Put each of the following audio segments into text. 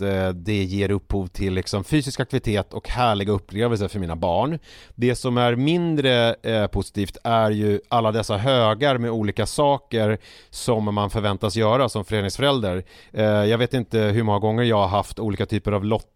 eh, det ger upphov till liksom fysisk aktivitet och härliga upplevelser för mina barn. Det som är mindre eh, positivt är ju alla dessa högar med olika saker som man förväntas göra som föreningsförälder. Eh, jag vet inte hur många gånger jag har haft olika typer av lotter,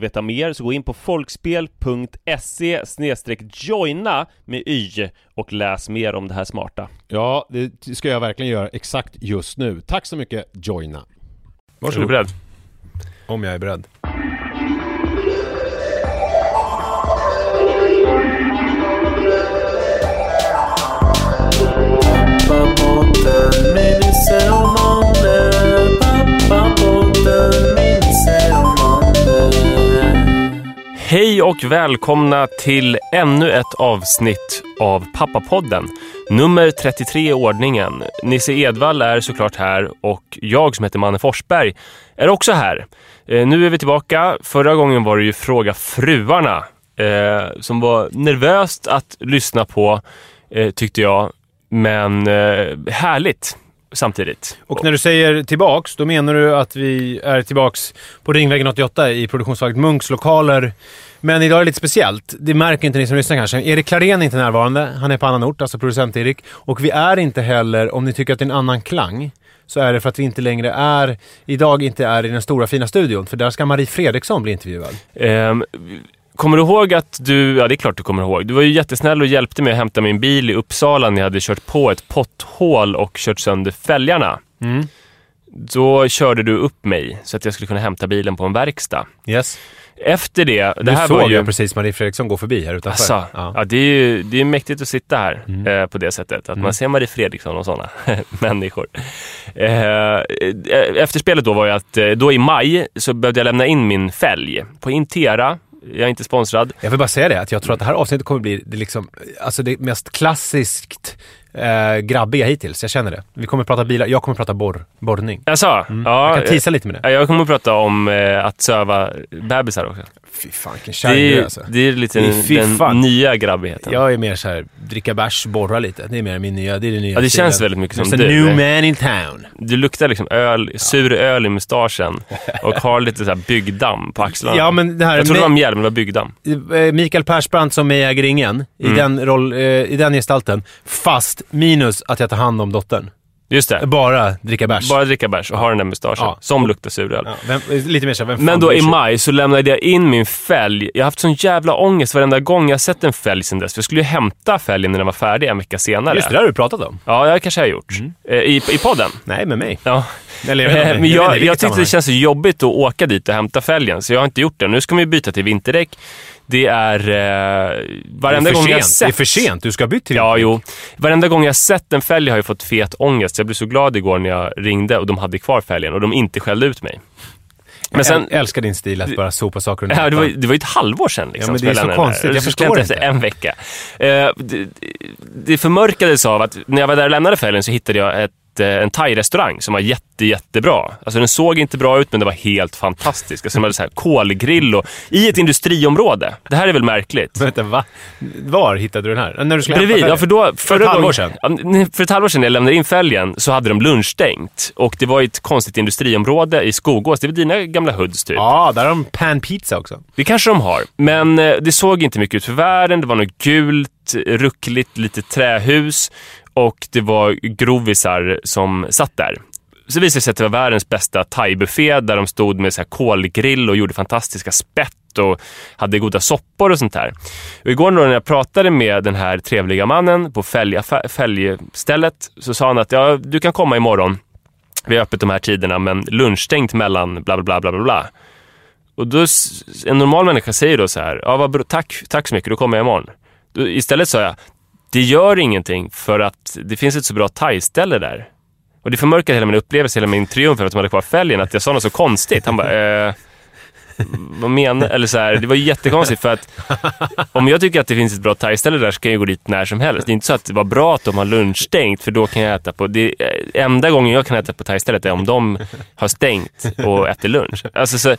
veta mer så gå in på folkspel.se joina med y och läs mer om det här smarta. Ja, det ska jag verkligen göra exakt just nu. Tack så mycket Joina. Är du beredd? Om jag är beredd. Pappapodden Hej och välkomna till ännu ett avsnitt av Pappapodden. Nummer 33 i ordningen. Nisse Edvall är såklart här och jag som heter Manne Forsberg är också här. Eh, nu är vi tillbaka. Förra gången var det ju Fråga fruarna eh, som var nervöst att lyssna på, eh, tyckte jag. men eh, härligt samtidigt. Och när du säger tillbaks, då menar du att vi är tillbaks på Ringvägen 88 i produktionsföretaget Munks lokaler. Men idag är det lite speciellt. Det märker inte ni som lyssnar kanske. Erik Klarén är inte närvarande. Han är på annan ort, alltså producent Erik. Och vi är inte heller, om ni tycker att det är en annan klang, så är det för att vi inte längre är, idag inte är i den stora fina studion. För där ska Marie Fredriksson bli intervjuad. Ehm, kommer du ihåg att du, ja det är klart du kommer ihåg, du var ju jättesnäll och hjälpte mig att hämta min bil i Uppsala när jag hade kört på ett potthål och kört sönder fälgarna. Mm. Då körde du upp mig så att jag skulle kunna hämta bilen på en verkstad. Yes. Efter det, det nu här såg var ju... jag precis Marie Fredriksson gå förbi här utanför. Alltså, Ja. ja. det är ju det är mäktigt att sitta här Mm. eh, på det sättet. Att man ser Marie Fredriksson och sådana människor. Eh, efterspelet då var ju att eh, då i maj så behövde jag lämna in min fälg på Intera. Jag är inte sponsrad. Jag vill bara säga det, att jag tror att det här avsnittet kommer bli det, liksom, alltså det mest klassiskt eh, grabbiga hittills. Jag känner det. Vi kommer prata bilar, jag kommer prata borr, borrning. Alltså, ja, Mm. Jag kan teasa lite med det. eh, jag kommer prata om eh, att söva bebisar också. Fy fan vilken Det kärring du är är, alltså. det är lite den, den nya grabbigheten. Jag är mer så här, dricka bärs, borra lite. Det är mer min nya, det är det nya Ja, det känns väldigt mycket som du. new man in town. Du luktar liksom öl, sur öl i mustaschen och har lite så här byggdamm på axlarna. Ja men det här jag trodde det var mjäll, men det var byggdamm. eh, Mikael Persbrandt som är äger ingen, i, Mm. den roll, eh, i den gestalten. Fast minus att jag tar hand om dottern. Just det. Bara dricka bärs. Bara dricka bärs och ha den där mustaschen Ja. som luktar suröl. Ja, vem, lite mer så vem Men då i maj så lämnade jag in min fälg. Jag har haft sån jävla ångest varenda gång jag sett en fälg sen dess. För jag skulle ju hämta fälgen när den var färdig en vecka senare. Just det, det har du pratat om. Ja, det kanske jag har gjort. Eh, I, I podden. Nej, med mig. Ja. Eller jag Eh, Men jag, i jag, vilket tyckte det känns så jobbigt att åka dit och hämta fälgen, så jag har inte gjort det. Nu ska vi byta till vinterdäck. Det är... Eh, det varenda är för gång jag sett... Det är för sent, du ska byta till Ja, jo. Varenda gång jag sett en fälg har jag fått fet ångest. Jag blev så glad igår när jag ringde och de hade kvar fälgen och de inte skällde ut mig. Men sen... Jag älskar din stil att bara sopa saker under Ja, det, var, det var ju ett halvår sedan. Liksom, Ja, men det är så konstigt. Jag förstår inte. En vecka. Eh, det, det förmörkades av att när jag var där och lämnade fälgen så hittade jag ett, eh, en thai-restaurang som var jätte, jättebra. Alltså den såg inte bra ut, men det var helt fantastisk. Alltså, de hade så här kolgrill och, i ett industriområde. Det här är väl märkligt? Vänta, va? Var hittade du den här? När du skulle Bredvid, ja för då... För ett halvår sedan? För ett halvår sedan när jag lämnade in fälgen så hade de lunchstängt. Och det var i ett konstigt industriområde i Skogås. Det är väl dina gamla hoods typ? Ja, där har de panpizza också. Det kanske de har. Men eh, det såg inte mycket ut för världen. Det var något gult, ruckligt, litet trähus och det var grovisar som satt där. Så visade det sig att det var världens bästa thai-buffé där de stod med så här kolgrill och gjorde fantastiska spett och hade goda soppor och sånt där. Och igår när jag pratade med den här trevliga mannen på fälgstället så sa han att ja, du kan komma imorgon. Vi har öppet de här tiderna men lunchstängt mellan bla bla bla bla bla. Och då, en normal människa säger då så här, ja, vad tack, tack så mycket, då kommer jag imorgon. Då, istället sa jag, det gör ingenting för att det finns ett så bra thai-ställe där. Och det förmörkade hela min upplevelse, hela min triumf att de hade kvar fälgen, att jag sa något så konstigt. Han bara, eh, vad menar Eller så här, det var jättekonstigt för att om jag tycker att det finns ett bra thai-ställe där så kan jag gå dit när som helst. Det är inte så att det var bra att de har lunchstängt för då kan jag äta på... Det eh, enda gången jag kan äta på thai-stället är om de har stängt och äter lunch. Alltså så,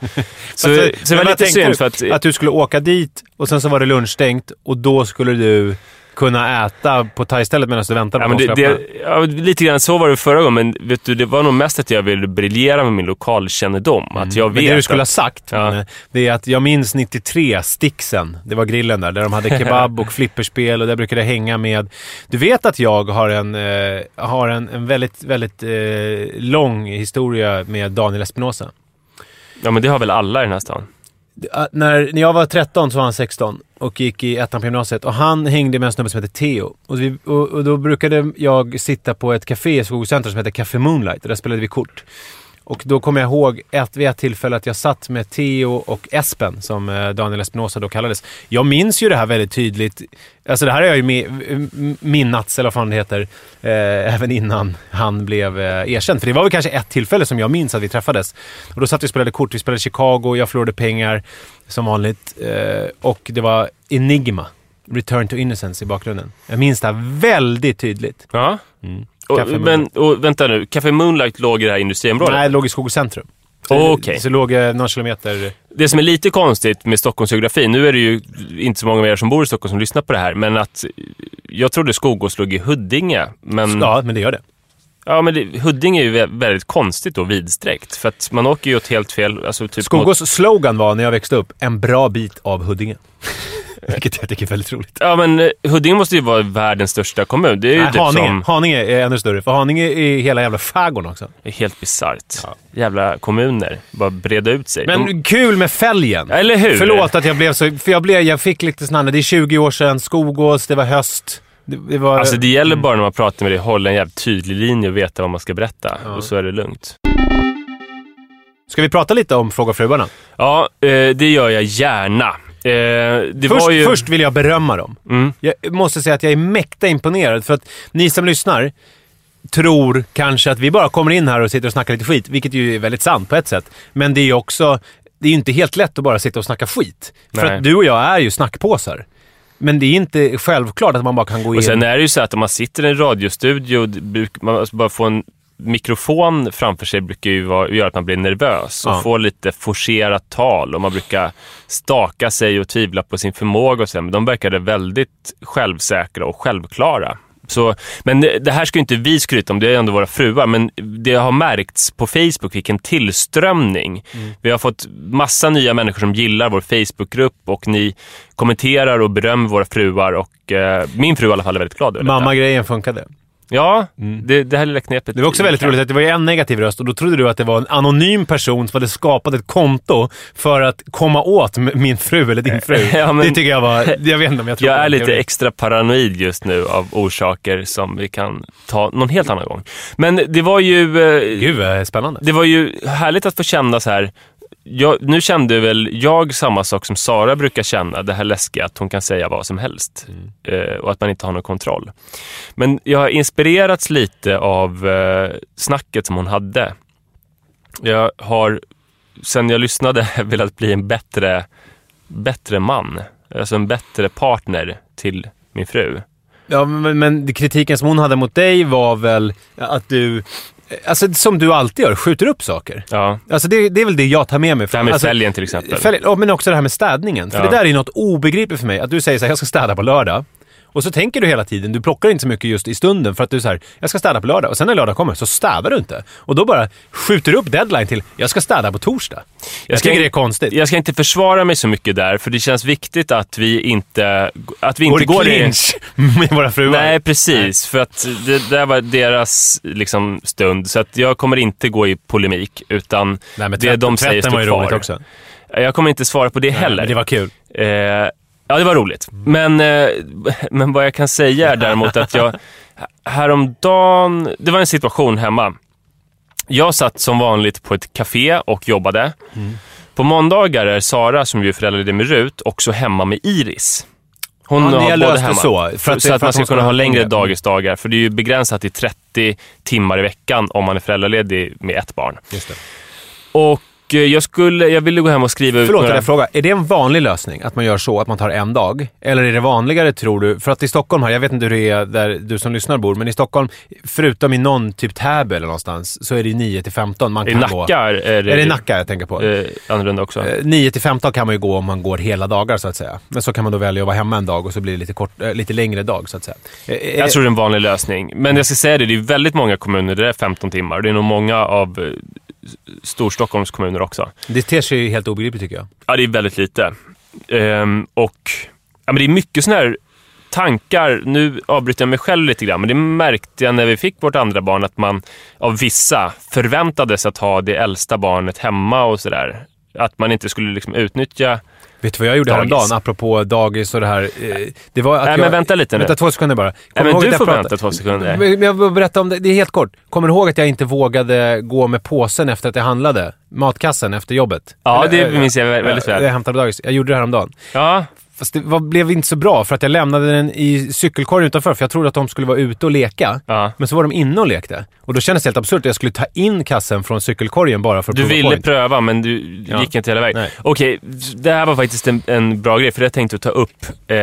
så, så, det var lite synd för att... Att du skulle åka dit och sen så var det lunchstängt och då skulle du kunna äta på thai-stället medan du väntade Ja, på men att det, det, ja, lite grann så var det förra gången, men vet du, det var nog mest att jag ville briljera med min lokalkännedom. Att jag vet Men det du skulle ha att, sagt, Ja. Det är att jag minns 93, Stixen. Det var grillen där, där de hade kebab och flipperspel och där brukade jag hänga med... Du vet att jag har en, eh, har en, en väldigt, väldigt eh, lång historia med Daniel Espinosa. Ja, men det har väl alla i den här stan? Ah, när, när jag var 13 så var han 16 och gick i ettan på gymnasiet. Och han hängde med en snubbe som hette Theo. Och, vi, och, och då brukade jag sitta på ett café i Skogcenter som hette Café Moonlight. Och där spelade vi kort. Och då kommer jag ihåg ett, vid ett tillfälle att jag satt med Theo och Espen, som eh, Daniel Espinosa då kallades. Jag minns ju det här väldigt tydligt. Alltså det här har jag ju minnats, eller vad fan det heter, eh, även innan han blev eh, erkänd. För det var väl kanske ett tillfälle som jag minns att vi träffades. Och då satt vi och spelade kort. Vi spelade Chicago, jag förlorade pengar som vanligt. Eh, och det var Enigma, Return to Innocence i bakgrunden. Jag minns det här väldigt tydligt. Ja. Mm. Och, men och, vänta nu, Café Moonlight låg i det här industriområdet? Nej, det låg i Skog centrum. Okej. Så det låg eh, någon kilometer... Det som är lite konstigt med Stockholmsgeografi, nu är det ju inte så många av er som bor i Stockholm som lyssnar på det här, men att jag trodde Skogås låg i Huddinge. Men, Ja, men det gör det. ja, men det, Huddinge är ju vä- väldigt konstigt och vidsträckt. För att man åker ju åt helt fel... Alltså typ mot, Skogås slogan var när jag växte upp, en bra bit av Huddinge. Vilket jag tycker är väldigt roligt. ja, men eh, Huddinge måste ju vara världens största kommun. Det är ju Nej, typ Haninge. som... Haninge är ännu större, för Haninge är hela jävla skärgården också. Det är helt bisarrt. Jävla kommuner. Bara breda ut sig. Men De, kul med fälgen! Eller hur? Förlåt att jag blev så... För jag, blev, jag fick lite sån här, det är 20 år sedan, Skogås, det var höst. Det, det var... alltså det gäller bara när man pratar med dig, hålla en jävligt tydlig linje och veta vad man ska berätta. Och så är det lugnt. Ska vi prata lite om Fråga fruarna? Ja, eh, det gör jag gärna. Eh, Först, ju... först vill jag berömma dem. Mm. Jag måste säga att jag är mäkta imponerad för att ni som lyssnar tror kanske att vi bara kommer in här och sitter och snackar lite skit, vilket ju är väldigt sant på ett sätt. Men det är ju också, det är ju inte helt lätt att bara sitta och snacka skit. För Nej. att du och jag är ju snackpåsar. Men det är inte självklart att man bara kan gå Och in... sen är det ju så att om man sitter i en radiostudio, bruk- man bara få en mikrofon framför sig brukar ju vara, göra att man blir nervös och Ja. får lite forcerat tal och man brukar staka sig och tvivla på sin förmåga och så, men de verkade väldigt självsäkra och självklara. Så, men det det här ska ju inte vi skryta om, det är ändå våra fruar, men det har märkts på Facebook vilken tillströmning. Vi har fått massa nya människor som gillar vår Facebookgrupp och ni kommenterar och berömmer våra fruar och eh, min fru i alla fall är väldigt glad över detta. Mamma-grejen funkade. Ja, det, det här lilla knepet. Det var också väldigt roligt att det var en negativ röst och då trodde du att det var en anonym person som hade skapat ett konto för att komma åt min fru eller din fru. Ja, men- det tycker jag var... Jag vet inte om jag tror Jag är lite extra paranoid just nu av orsaker som vi kan ta någon helt annan gång. Men det var ju... eh, Gud vad spännande. Det var ju härligt att få känna så här. Jag, nu kände väl jag samma sak som Sara brukar känna, det här läskiga att hon kan säga vad som helst eh, och att man inte har någon kontroll. Men jag har inspirerats lite av eh, snacket som hon hade. Jag har, sen jag lyssnade, velat bli en bättre, bättre man. Alltså en bättre partner till min fru. Ja, men, men kritiken som hon hade mot dig var väl att du, alltså som du alltid gör, skjuter upp saker. Ja, Alltså det, det är väl det jag tar med mig. det här med alltså, fälgen till exempel. Fälgen, men också det här med städningen. För Ja. det där är något obegripligt för mig. Att du säger så här, jag ska städa på lördag. Och så tänker du hela tiden, du plockar inte så mycket just i stunden för att du här, jag ska städa på lördag. Och sen när lördag kommer så städar du inte. Och då bara skjuter du upp deadline till, jag ska städa på torsdag. Jag, ska tycker in- det är konstigt. Jag ska inte försvara mig så mycket där, för det känns viktigt att vi inte, att vi inte går går i i... clinch med våra fruar. Nej, precis. För att det där var deras liksom, stund. Så att jag kommer inte gå i polemik, utan Nej, men det de säger står kvar. roligt också. Jag kommer inte svara på det heller. Men det var kul. Eh, ja, det var roligt. Men, eh, men vad jag kan säga är däremot att jag häromdagen, det var en situation hemma. Jag satt som vanligt på ett café och jobbade. På måndagar är Sara, som ju är föräldraledig med Rut, också hemma med Iris. Hon Ja, har både hemma. så, för att- för att man ska kunna ha längre. dagisdagar. För det är ju begränsat till 30 timmar i veckan om man är föräldraledig med ett barn. Just det. Och eh, jag, skulle, jag ville gå hem och skriva ut Förlåt några... jag frågar, är det en vanlig lösning att man gör så, att man tar en dag? Eller är det vanligare tror du? För att i Stockholm här, jag vet inte hur det är där du som lyssnar bor, men i Stockholm, förutom i någon typ Täby eller någonstans, så är det 9 till 15 man I kan Nacka gå. är det, Är det Nacka jag tänker på? eh, annorlunda också. Eh, 9 till 15 kan man ju gå om man går hela dagar så att säga. Men så kan man då välja att vara hemma en dag och så blir det lite, kort, eh, lite längre dag så att säga. Eh, eh, Jag tror det är en vanlig lösning. Men jag ska säga det, det är väldigt många kommuner där det är 15 timmar. Det är nog många av eh, Storstockholms kommuner också. Det ter sig ju helt obegripligt tycker jag. Ja, det är väldigt lite. Ehm, och ja, men det är mycket sådana här tankar. Nu avbryter jag mig själv lite grann, men det märkte jag när vi fick vårt andra barn att man av vissa förväntades att ha det äldsta barnet hemma och sådär. Att man inte skulle liksom utnyttja... Vet du vad jag gjorde Dagis. häromdagen, apropå dagis och det här? Eh, Det var att Nej, jag... men vänta lite nu. Vänta två sekunder bara. Nej, men du får pratade- vänta två sekunder. Men jag vill berätta om det, det är helt kort. Kommer du ihåg att jag inte vågade gå med påsen efter att jag handlade? Matkassen efter jobbet? Ja, Eller, det eh, minns jag vä- väldigt eh, väl. Jag hämtade på dagis. Jag gjorde det häromdagen. Ja, Fast det var, blev inte så bra för att jag lämnade den i cykelkorgen utanför för jag trodde att de skulle vara ute och leka. ja. Men så var de inne och lekte. Och då kändes det helt absurt att jag skulle ta in kassen från cykelkorgen bara för att Du prova ville korgen. pröva, men du Ja. gick inte hela vägen. Nej. Okej, det här var faktiskt en, en bra grej, för det tänkte jag ta upp. Eh,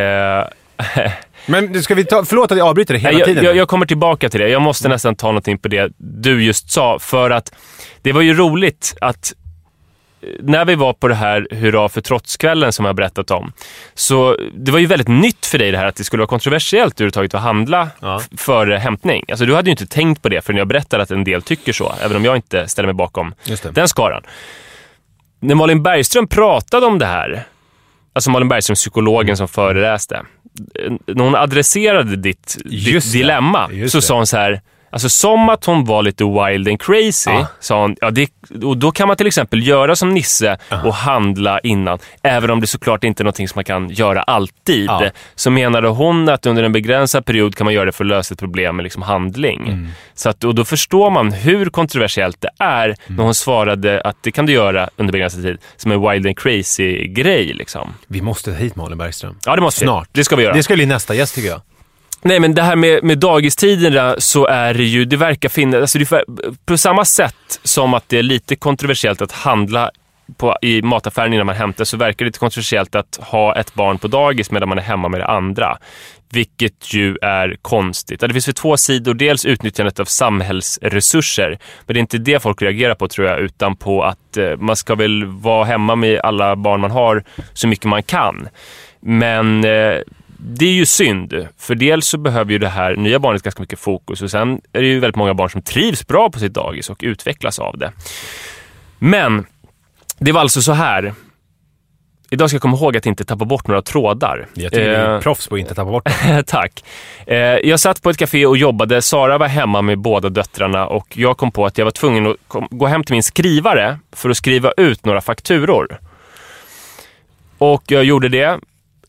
Men du, ska vi ta, förlåt att jag avbryter det hela jag, tiden. jag, jag kommer tillbaka till det. Jag måste nästan ta någonting på det du just sa. För att det var ju roligt att när vi var på det här Hurra för trots-kvällen som jag har berättat om, så det var ju väldigt nytt för dig det här att det skulle vara kontroversiellt överhuvudtaget att handla Ja. före hämtning. Alltså du hade ju inte tänkt på det förrän jag berättade att en del tycker så, även om jag inte ställer mig bakom den skaran. När Malin Bergström pratade om det här, alltså Malin Bergström, psykologen som föreläste, eh, när hon adresserade ditt, ditt dilemma Just så det. sa hon så här, alltså som att hon var lite wild and crazy, Ja. sa hon, ja, det, och då kan man till exempel göra som Nisse och handla innan, även om det såklart inte är någonting som man kan göra alltid. Ja. Så menade hon att under en begränsad period kan man göra det för att lösa ett problem med liksom handling. Mm. Så att, och då förstår man hur kontroversiellt det är Mm. när hon svarade att det kan du göra under begränsad tid, som en wild and crazy grej. Liksom. Vi måste ta hit Malin Bergström. Ja, det måste vi. Snart. Det ska vi göra. Det ska bli nästa gäst tycker jag. Nej, men det här med, med dagistiderna så är det ju, det verkar finnas, alltså det är för, på samma sätt som att det är lite kontroversiellt att handla på, i mataffären innan man hämtar så verkar det lite kontroversiellt att ha ett barn på dagis medan man är hemma med det andra. Vilket ju är konstigt. Det finns ju två sidor. Dels utnyttjandet av samhällsresurser. Men det är inte det folk reagerar på tror jag, utan på att eh, man ska väl vara hemma med alla barn man har så mycket man kan. Men eh, det är ju synd, för dels så behöver ju det här nya barnet ganska mycket fokus och sen är det ju väldigt många barn som trivs bra på sitt dagis och utvecklas av det. Men det var alltså så här. Idag ska jag komma ihåg att inte tappa bort några trådar. Jag tycker Eh, är proffs på att inte tappa bort den. Tack. Eh, jag satt på ett café och jobbade. Sara var hemma med båda döttrarna och jag kom på att jag var tvungen att kom, gå hem till min skrivare för att skriva ut några fakturor. Och jag gjorde det.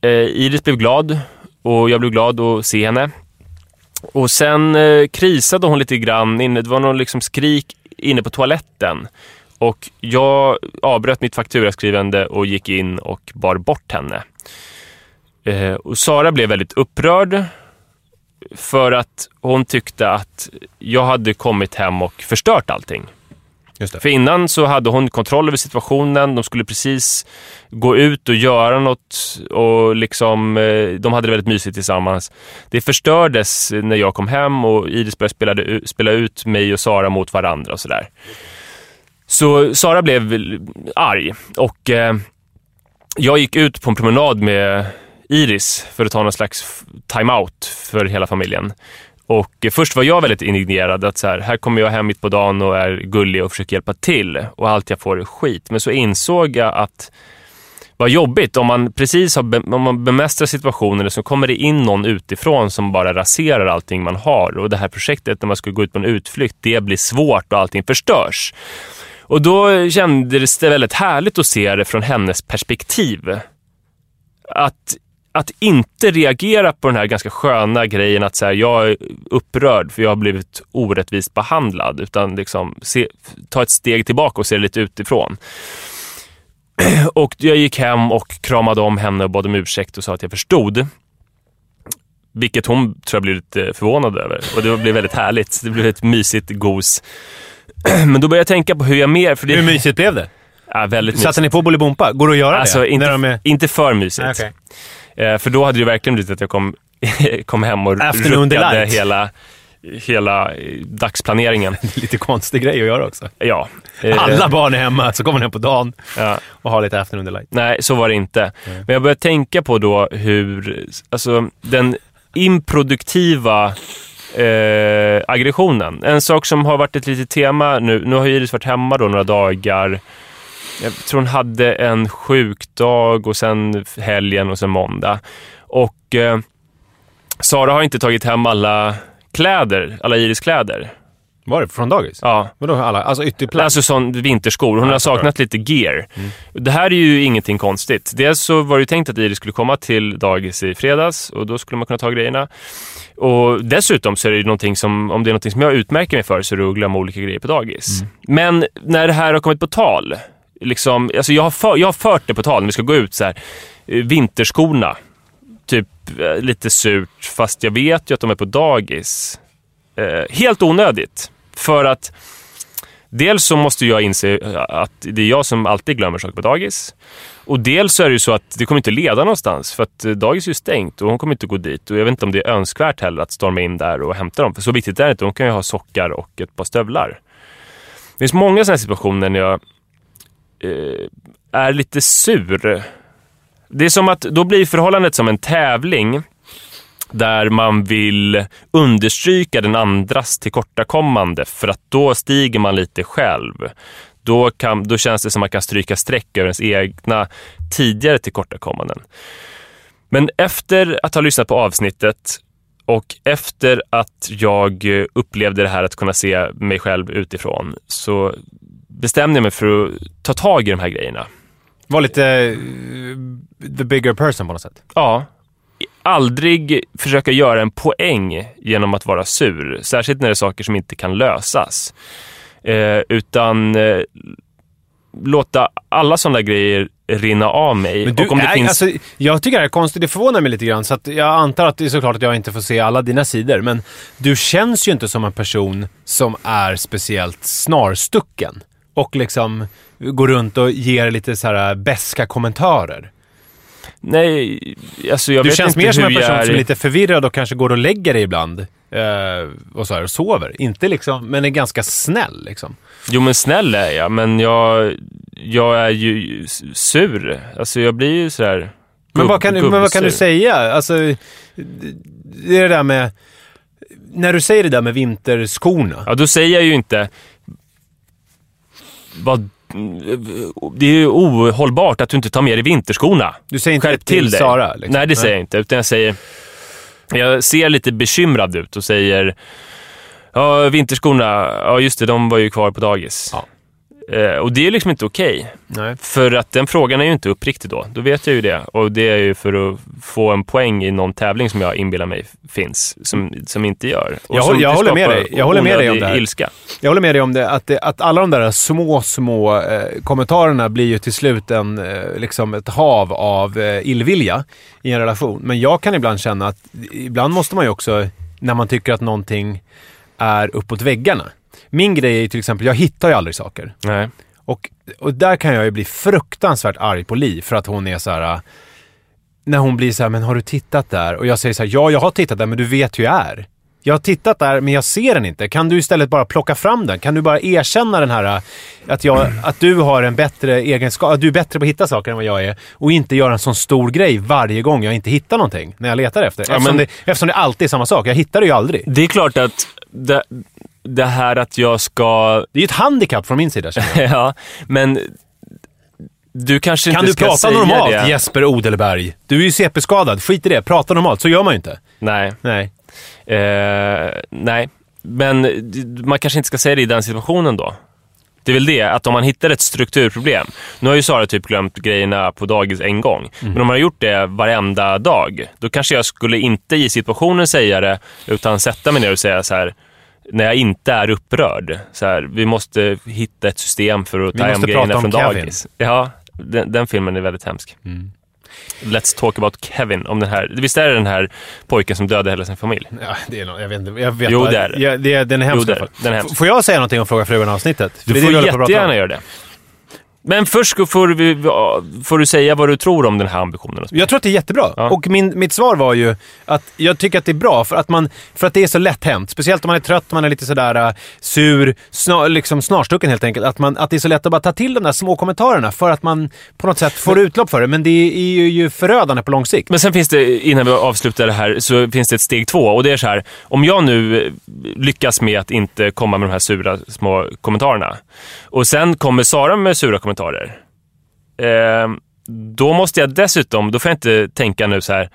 Eh, Iris blev glad och jag blev glad att se henne. Och sen eh, krisade hon lite grann. Inne, det var någon liksom skrik inne på toaletten. Och jag avbröt mitt fakturaskrivande och gick in och bar bort henne. Eh, och Sara blev väldigt upprörd för att hon tyckte att jag hade kommit hem och förstört allting. För innan så hade hon kontroll över situationen. De skulle precis gå ut och göra något och liksom, eh, de hade det väldigt mysigt tillsammans. Det förstördes när jag kom hem och Iris började spela, spela ut mig och Sara mot varandra och sådär. Så Sara blev arg och eh, jag gick ut på en promenad med Iris för att ta någon slags time-out för hela familjen. Och eh, först var jag väldigt indignerad att så här, här kommer jag hem mitt på dagen och är gullig och försöker hjälpa till och allt jag får är skit. Men så insåg jag att vad jobbigt om man precis har be- om man bemästrar situationen så kommer det in någon utifrån som bara raserar allting man har. Och det här projektet när man ska gå ut på en utflykt, det blir svårt och allting förstörs. Och då kändes det väldigt härligt att se det från hennes perspektiv. Att, att inte reagera på den här ganska sköna grejen att så här, jag är upprörd för jag har blivit orättvist behandlad. Utan liksom se, ta ett steg tillbaka och se det lite utifrån. Och jag gick hem och kramade om henne och bad om ursäkt och sa att jag förstod. Vilket hon tror jag blev lite förvånad över. Och det blev väldigt härligt. Det blev ett mysigt gos. Men då började jag tänka på hur jag mer... För det Hur mysigt blev det? är väldigt mysigt. Satte ni på Bolibompa? Går det att göra Alltså det? inte, de är... inte för mysigt. Ah, okej. Eh, för då hade det verkligen blivit att jag kom, kom hem och Afternoon ruckade delight. hela, hela eh, dagsplaneringen. Lite konstig grej att göra också. Ja. Eh, Alla barn är hemma, så kommer man hem på dagen ja. och har lite afternoon delight. Nej, så var det inte. Men jag började tänka på då hur, alltså den improduktiva eh, aggressionen. En sak som har varit ett litet tema nu, nu har Iris varit hemma då några dagar. Jag tror hon hade en sjukdag och sen helgen och sen måndag. Och eh, Sara har inte tagit hem alla kläder, alla Iris kläder. Var det från dagis? Ja, Vadå alla? Alltså ytterplagg? Alltså sån vinterskor. Hon Ja, har saknat lite gear. Det här är ju ingenting konstigt. Dels så var det ju tänkt att Iris skulle komma till dagis i fredags och då skulle man kunna ta grejerna. Och dessutom så är det ju någonting som, om det är någonting som jag utmärker mig för så är det att glömma olika grejer på dagis. Men när det här har kommit på tal, liksom, alltså jag, har för, jag har fört det på tal när vi ska gå ut så här, eh, vinterskorna. Typ eh, lite surt, fast jag vet ju att de är på dagis. Eh, helt onödigt. För att dels så måste jag inse eh, att det är jag som alltid glömmer saker på dagis. Och dels så är det ju så att det kommer inte leda någonstans för att eh, dagis är ju stängt och hon kommer inte gå dit. Och jag vet inte om det är önskvärt heller att storma in där och hämta dem. För så viktigt är det inte. Hon kan ju ha sockar och ett par stövlar. Det finns många sådana situationer när jag eh, är lite sur. Det är som att då blir förhållandet som en tävling där man vill understryka den andras tillkortakommande för att då stiger man lite själv. Då, kan, då känns det som att man kan stryka streck över ens egna tidigare tillkortakommanden. Men efter att ha lyssnat på avsnittet och efter att jag upplevde det här att kunna se mig själv utifrån så bestämde jag mig för att ta tag i de här grejerna. Var lite eh, the bigger person på något sätt. Ja, aldrig försöka göra en poäng genom att vara sur. Särskilt när det är saker som inte kan lösas. Eh, utan eh, låta alla sådana grejer rinna av mig. Men du, och är, finns... alltså, jag tycker det här är konstigt. Det förvånar mig lite grann. Så jag antar att det är såklart att jag inte får se alla dina sidor. Men du känns ju inte som en person som är speciellt snarstucken. Och liksom går runt och ger lite så här beska kommentarer. Nej, alltså jag Du vet känns inte mer som hur en jag person som är lite förvirrad och kanske går och lägger dig ibland. Eh, och så här, och sover. Inte liksom, men är ganska snäll liksom. Jo, men snäll är jag, men jag, jag är ju sur. Alltså jag blir ju sådär... Men gubb- vad kan, du- men vad kan du gubbsur. säga? Alltså, det är det där med... När du säger det där med vinterskorna. Ja, då säger jag ju inte... Vad, det är ju ohållbart att du inte tar med dig vinterskorna. Du säger inte Skärp till till dig. Sara? Liksom. Nej, det säger jag inte. Utan jag säger... Jag ser lite bekymrad ut och säger... Ja, vinterskorna, ja just det, de var ju kvar på dagis. Ja. Eh, och det är liksom inte okej. Nej. För att den frågan är ju inte uppriktig då. Då vet jag ju det. Och det är ju för att få en poäng i någon tävling som jag inbillar mig finns, som, som inte gör. Och Jag håller- jag håller med dig. Jag håller med dig om det här. ilska. Jag håller med dig om det att, det, att alla de där små, små eh, kommentarerna blir ju till slut en, eh, liksom ett hav av eh, illvilja i en relation. Men jag kan ibland känna att ibland måste man ju också, när man tycker att någonting är uppåt väggarna. Min grej är till exempel, jag hittar ju aldrig saker. Nej. Och, och där kan jag ju bli fruktansvärt arg på Li för att hon är så här. äh, När hon blir så här, men har du tittat där? Och jag säger så här, ja jag har tittat där men du vet hur jag är. Jag har tittat där men jag ser den inte. Kan du istället bara plocka fram den? Kan du bara erkänna den här äh, att, jag, att du har en bättre egenskap, att du är bättre på att hitta saker än vad jag är och inte göra en sån stor grej varje gång jag inte hittar någonting när jag letar efter. Ja, Eftersom, men- det, eftersom det alltid är samma sak. Jag hittar det ju aldrig. Det är klart att det, det här att jag ska... Det är ju ett handikapp från min sida känner jag. Ja, men du kanske Kan inte du ska prata säga normalt det. Jesper Odelberg? Du är ju CP-skadad. Skit i det. Prata normalt. Så gör man ju inte. Nej. Nej. Eh, nej, men man kanske inte ska säga det i den situationen då. Det är väl det, att om man hittar ett strukturproblem. Nu har ju Sara typ glömt grejerna på dagis en gång. Mm. Men om man har gjort det varenda dag, då kanske jag skulle inte i situationen säga det, utan sätta mig ner och säga så här, när jag inte är upprörd. Så här, vi måste hitta ett system för att Vi ta hem grejerna från Kevin. dagis. Ja, den, den filmen är väldigt hemsk. Mm. Let's talk about Kevin. Om den här, visst är det den här pojken som dödade hela sin familj? Ja, det är något, jag vet inte. Jag vet Jo, bara- det är det. Ja, det är, den är Jo, hemsk det i är det. Den är hemsk. Får jag säga någonting om Fråga Frugan-avsnittet? Du det är får det jättegärna göra det. Men först får, vi, får du säga vad du tror om den här ambitionen. Jag tror att det är jättebra. Ja. Och min, mitt svar var ju att jag tycker att det är bra för att, man, för att det är så lätt hänt. Speciellt om man är trött, man är lite sådär uh, sur, snar, liksom snarstucken helt enkelt. Att, man, att det är så lätt att bara ta till de där små kommentarerna för att man på något sätt får utlopp för det. Men det är ju, ju förödande på lång sikt. Men sen finns det, innan vi avslutar det här, så finns det ett steg två. Och det är så här, om jag nu eh, lyckas med att inte komma med de här sura små kommentarerna. Och sen kommer Sara med sura kommentarer. Eh, då måste jag dessutom, då får jag inte tänka nu så här,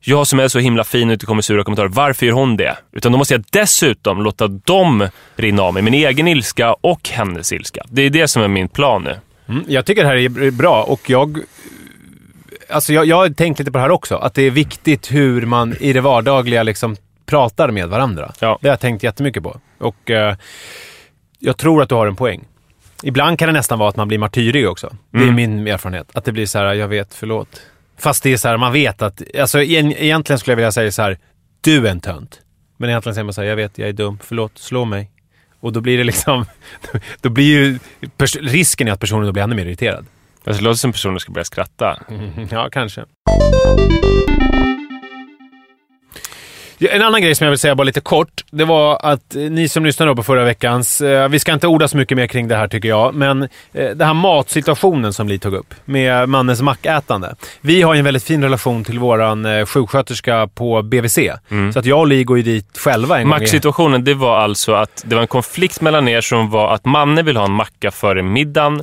jag som är så himla fin och inte kommer sura kommentarer, varför gör hon det? Utan då måste jag dessutom låta dem rinna av mig, min egen ilska och hennes ilska. Det är det som är min plan nu. Mm, jag tycker det här är bra och jag... Alltså jag, jag har tänkt lite på det här också. Att det är viktigt hur man i det vardagliga liksom pratar med varandra. Ja. Det har jag tänkt jättemycket på. Och eh, jag tror att du har en poäng. Ibland kan det nästan vara att man blir martyrig också. Det är Mm. min erfarenhet. Att det blir så här, jag vet, förlåt. Fast det är så här, man vet att... Alltså en- egentligen skulle jag vilja säga så här, du är en tönt. Men egentligen säger man så här, jag vet, jag är dum, förlåt, slå mig. Och då blir det liksom... Då blir ju... Risken är att personen då blir ännu mer irriterad. Alltså, det låter som personen ska börja skratta. Ja, kanske. En annan grej som jag vill säga bara lite kort, det var att eh, ni som lyssnade på förra veckans, eh, vi ska inte orda så mycket mer kring det här tycker jag, men eh, den här matsituationen som Li tog upp med mannens mackätande. Vi har ju en väldigt fin relation till våran sjuksköterska på BVC, så att jag och Li går ju dit själva en. Macksituationen, det var alltså att det var en konflikt mellan er som var att Manne vill ha en macka före middagen.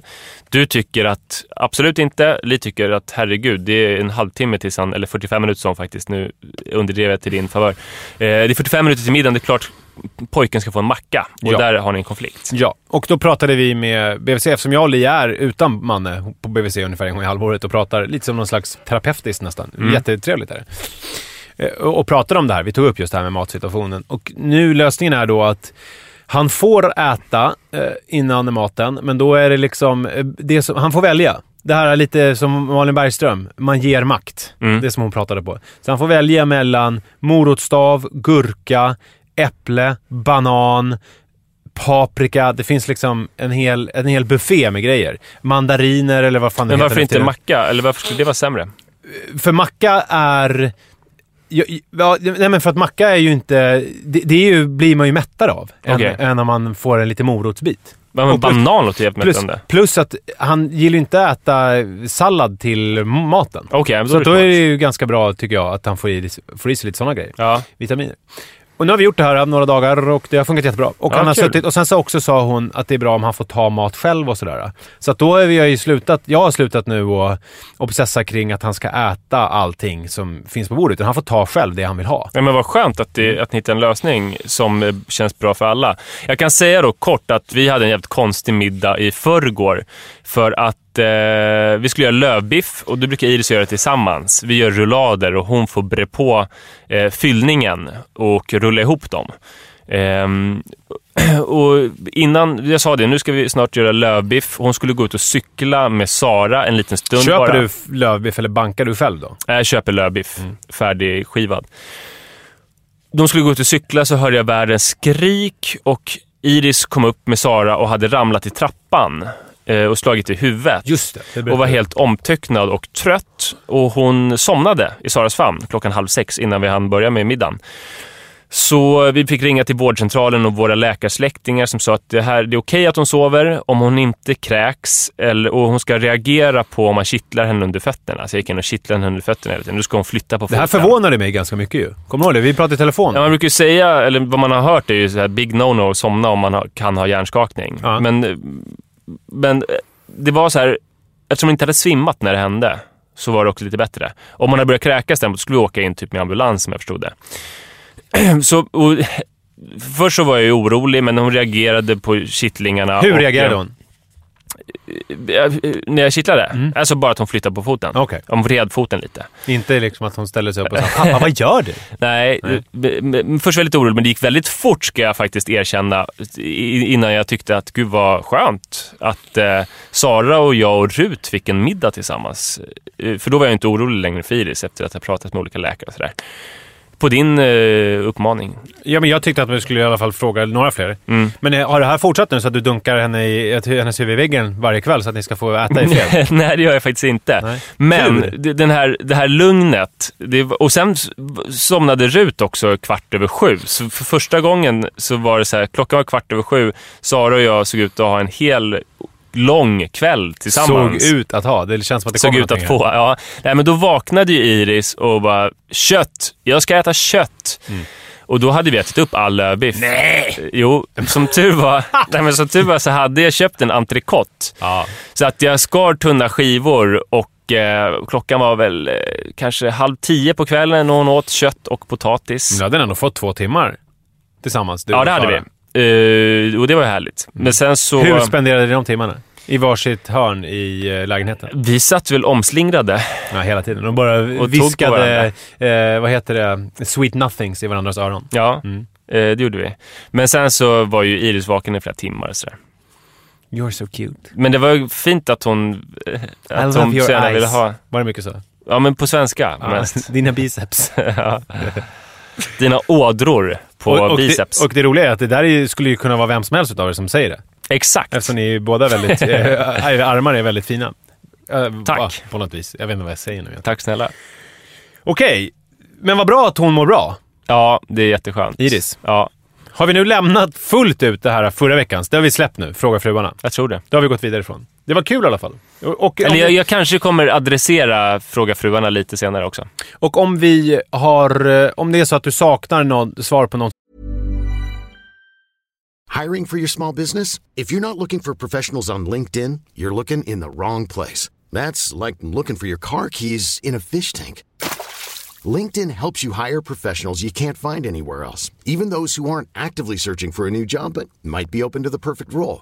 Du tycker att absolut inte. Li tycker att herregud, det är en halvtimme tills han, eller 45 minuter som faktiskt, nu underdrev jag till din favör. Eh, det är 45 minuter till middagen, det är klart pojken ska få en macka. Och Ja. där har ni en konflikt. Ja, och då pratade vi med BVC, eftersom jag och Li är utan Manne på BVC ungefär en gång i halvåret och pratar lite som någon slags terapeutiskt nästan. Mm. Jättetrevligt är det. Eh, Och och pratade om det här. Vi tog upp just det här med matsituationen. Och nu lösningen är då att han får äta eh, innan maten, men då är det liksom... eh, Det som, han får välja. Det här är lite som Malin Bergström. Man ger makt. Mm. Det som hon pratade på. Så han får välja mellan morotsstav, gurka, äpple, banan, paprika. Det finns liksom en hel, en hel buffé med grejer. Mandariner eller vad fan det Men heter varför nu inte macka? Eller varför skulle det vara sämre? För macka är... Ja, nej men för att macka är ju inte... Det, det är ju, blir man ju mättare av. Okej. Än, än om man får en lite morotsbit. Ja, men plus- banan låter jävligt Plus, mättande. plus att han gillar ju inte att äta sallad till maten. Då Så då är det ju ganska bra, tycker jag, att han får i, får i sig lite sådana grejer. Ja. Vitaminer. Och nu har vi gjort det här några dagar och det har funkat jättebra. Och, Ja, han har kul. suttit, och sen så också sa hon att det är bra om han får ta mat själv och sådär. Så att då har vi ju slutat, jag har slutat nu och obsessa kring att han ska äta allting som finns på bordet. Utan han får ta själv det han vill ha. Ja, men vad skönt att, det, att ni hittar en lösning som eh, känns bra för alla. Jag kan säga då kort att vi hade en jävligt konstig middag i förrgår. För att eh, vi skulle göra lövbiff och då brukar Iris göra det tillsammans. Vi gör rullader och hon får bre på eh, fyllningen och rulla ihop dem. Ehm, och innan, jag sa det, nu ska vi snart göra lövbiff. Hon skulle gå ut och cykla med Sara en liten stund Köper bara. du lövbiff eller bankar du själv då? Jag köper lövbiff, färdigskivad. De skulle gå ut och cykla så hörde jag världens skrik och Iris kom upp med Sara och hade ramlat i trappan och slagit i huvudet. Just det. det och var helt omtöcknad och trött. Och hon somnade i Saras famn klockan halv sex innan vi hann börja med middagen. Så vi fick ringa till vårdcentralen och våra läkarsläktingar som sa att det, här, det är okej att hon sover om hon inte kräks eller, och hon ska reagera på om man kittlar henne under fötterna. Så jag gick in och kittlade henne under fötterna hela tiden. Nu ska hon flytta på Det här förvånade mig ganska mycket ju. Kommer du ihåg det? Vi pratade i telefon. Ja, man brukar ju säga, eller vad man har hört är ju så här big no-no att somna om man kan ha hjärnskakning. Ja. Men, eh, men eh, det var så här, eftersom hon inte hade svimmat när det hände så var det också lite bättre. Om man hade börjat kräkas däremot skulle vi åka in typ med ambulans som jag förstod det. Så, och, först så var jag ju orolig men hon reagerade på kittlingarna. Hur reagerade hon? Eh, När jag kittlade? Alltså bara att hon flyttade på foten. Mm. Okej. Hon vred foten lite. Inte liksom att hon ställde sig upp och sa “Pappa, vad gör du?” Nej, Nej. först lite orolig, men det gick väldigt fort ska jag faktiskt erkänna. Innan jag tyckte att gud vad skönt att eh, Sara och jag och Rut fick en middag tillsammans. Eh, För då var jag inte orolig längre för Iris efter att ha pratat med olika läkare och sådär. På din eh, uppmaning. Ja, men jag tyckte att vi skulle i alla fall fråga några fler. Mm. Men eh, har det här fortsatt nu så att du dunkar henne i, ett- hennes huvud i väggen varje kväll så att ni ska få äta i fred? Nej, det gör jag faktiskt inte. Nej. Men den här, det här lugnet. Det, och sen somnade Rut också kvart över sju. Så för första gången så var det så här, klockan var kvart över sju. Sara och jag såg ut att ha en hel lång kväll tillsammans. Såg ut att ha. Det känns som att det Såg ut att få, ja. Nej, men då vaknade ju Iris och bara, kött! Jag ska äta kött! Mm. Och då hade vi ätit upp all lövbiff. Nej! Jo, som tur var, nej, men som tur var så hade jag köpt en entrecote. Ja. Så att jag skar tunna skivor och eh, klockan var väl eh, kanske halv tio på kvällen när hon åt kött och potatis. Men du hade ändå fått två timmar tillsammans. Du ja, och det hade vi. Eh, och det var härligt. Men sen så... Hur spenderade ni de timmarna? I varsitt hörn i eh, lägenheten? vi satt väl omslingrade. Ja, hela tiden. De bara på viskade, eh, vad heter det, sweet nothings i varandras öron. Ja, Mm. eh, det gjorde vi. Men sen så var ju Iris vaken i flera timmar. och Sådär. You're so cute. Men det var fint att hon, eh, att love hon your så gärna eyes. ville ha... Var det mycket så? Ja, men på svenska Ja, mest. Dina biceps. Ja. Dina ådror på och, och biceps. Det, och det roliga är att det där är, skulle ju kunna vara vem som helst av er som säger det. Exakt. Eftersom ni båda väldigt, era armar är väldigt fina. Eh, Tack. På något vis. Jag vet inte vad jag säger nu. Tack snälla. Okej, men vad bra att hon mår bra. Ja, det är jätteskönt. Iris. Ja, Har vi nu lämnat fullt ut det här förra veckans? Det har vi släppt nu, Fråga fruarna. jag tror det. Det har vi gått vidare ifrån. Det var kul i alla fall. Och, och, Eller jag, jag kanske kommer adressera Fråga fruarna lite senare också. och om vi har... eh, Om det är så att du saknar någon, svar på någon Hiring for your small business? If you're not looking for professionals on LinkedIn, you're looking in the wrong place. That's like looking for your car keys in a fish tank. LinkedIn helps you hire professionals you can't find anywhere else, even those who aren't actively searching for a new job but might be open to the perfect role.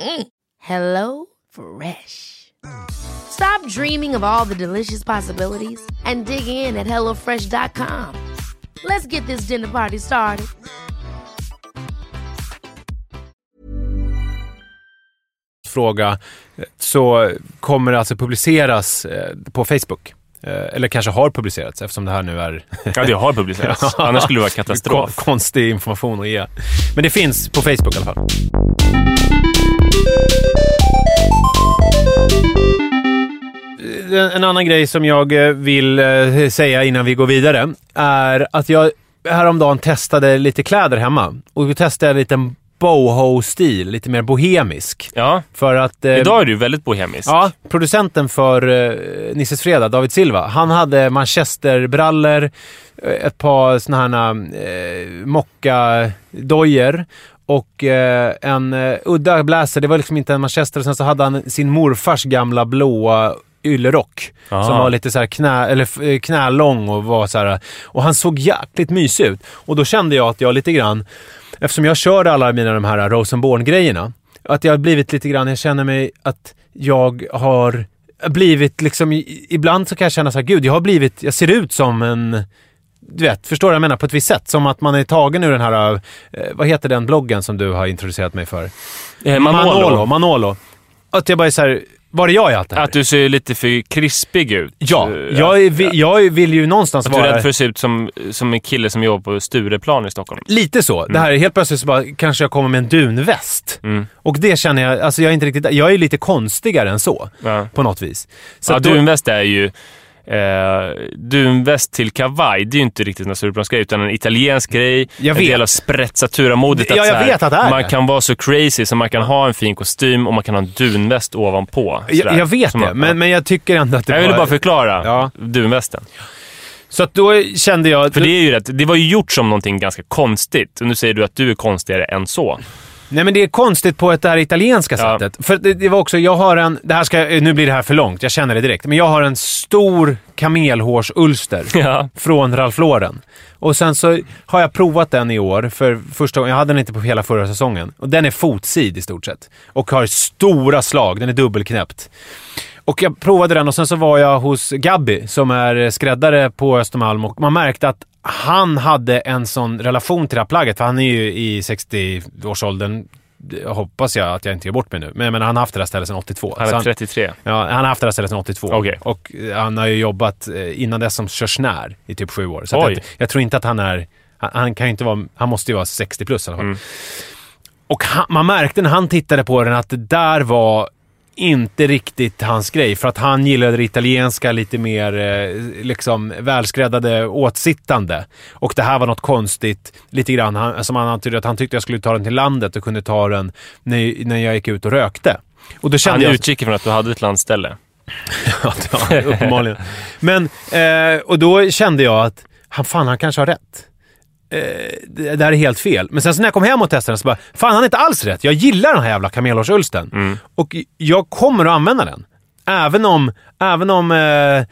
Mm. Hello Fresh. Stop dreaming of all the delicious possibilities and dig in at HelloFresh.com. Let's get this dinner party started. fråga eh, så kommer det alltså publiceras eh, på Facebook. Eh, Eller kanske har publicerats eftersom det här nu är Ja, det har publicerats. Annars skulle det vara katastrof. Kon- konstig information att ge. Men det finns på Facebook i alla fall. En en annan grej som jag eh, vill eh, säga innan vi går vidare är att jag häromdagen testade lite kläder hemma. Och då testade jag en liten boho-stil, lite mer bohemisk. Ja, För att... eh, idag är du väldigt bohemisk. Ja, producenten för uh, Nisses Fredag, David Silva, han hade manchesterbrallor, eh, ett par såna här uh, mocka-dojor och eh, en eh, udda blazer. Det var liksom inte en manchester. Sen så hade han sin morfars gamla blåa yllerock. Aha. Som var lite så knä, eller, eh, knälång och var så här. Och han såg jäkligt mysig ut. Och då kände jag att jag lite grann, eftersom jag kör alla mina de här Rosenborn-grejerna, att jag har blivit lite grann, jag känner mig att jag har blivit liksom, ibland så kan jag känna så här, gud, jag har blivit, jag ser ut som en du vet, förstår vad jag menar? På ett visst sätt. Som att man är tagen ur den här, eh, vad heter den bloggen som du har introducerat mig för? Eh, Manolo. Manolo. Manolo. Att jag bara är såhär, var är jag i allt det här? Att du ser lite för krispig ut. ja, Eh, jag, jag vill ju någonstans Att du är vara... rädd för att se ut som, som en kille som jobbar på Stureplan i Stockholm. Lite så. Det här är helt plötsligt så bara, kanske jag kommer med en dunväst. Mm. Och det känner jag, alltså jag är inte riktigt. Jag är lite konstigare än så. Ja. På något vis. Så ja, då- dunväst är ju... Eh, dunväst till kavaj, det är ju inte riktigt en Stureplansgrej, utan en italiensk grej. Jag en vet. del av sprezzatura-modet. Ja, jag här, vet att det är Man kan vara så crazy så man kan ha en fin kostym och man kan ha en dunväst ovanpå. jag, jag vet Som det, man- men, men jag tycker ändå att det Jag ville bara förklara Ja. dunvästen. Så att då kände jag... För det är ju rätt, det var ju gjort som någonting ganska konstigt. Och nu säger du att du är konstigare än så. Nej men det är konstigt på ett det här italienska Ja. sättet. För det, det var också, jag har en, det här ska, nu blir det här för långt, jag känner det direkt. Men jag har en stor kamelhårsulster Ja. från Ralph Lauren. Och sen så har jag provat den i år för första gången. Jag hade den inte på hela förra säsongen. Och den är fotsid i stort sett. Och har stora slag, den är dubbelknäppt. Och jag provade den och sen så var jag hos Gabby som är skräddare på Östermalm och man märkte att han hade en sån relation till det här plagget, för han är ju i 60-årsåldern. Jag hoppas jag att jag inte gör bort mig nu. Men, men han har haft det här stället sedan 82. Han är 33. Ja, han har haft det här stället sedan 82. Okej. Och eh, han har ju jobbat eh, innan dess som körsnär i typ sju år. Så jag, jag tror inte att han är... Han, han kan inte vara... Han måste ju vara 60 plus i alla fall. Mm. Och han, man märkte när han tittade på den att det där var inte riktigt hans grej. För att han gillade det italienska lite mer eh, liksom välskräddade åtsittande. Och det här var något konstigt, lite grann, han, som han antydde att han tyckte jag skulle ta den till landet och kunde ta den när, när jag gick ut och rökte. Och då Han kände jag... utgick från att du hade ett landställe. Ja, ja, uppenbarligen. Men, eh, och då kände jag att han, fan, han kanske har rätt. Eh, det, här är helt fel. Men sen så när jag kom hem och testade den så bara, fan han har inte alls rätt. Jag gillar den här jävla kamelhårsulsten. Mm. Och jag kommer att använda den. Även om, även om eh,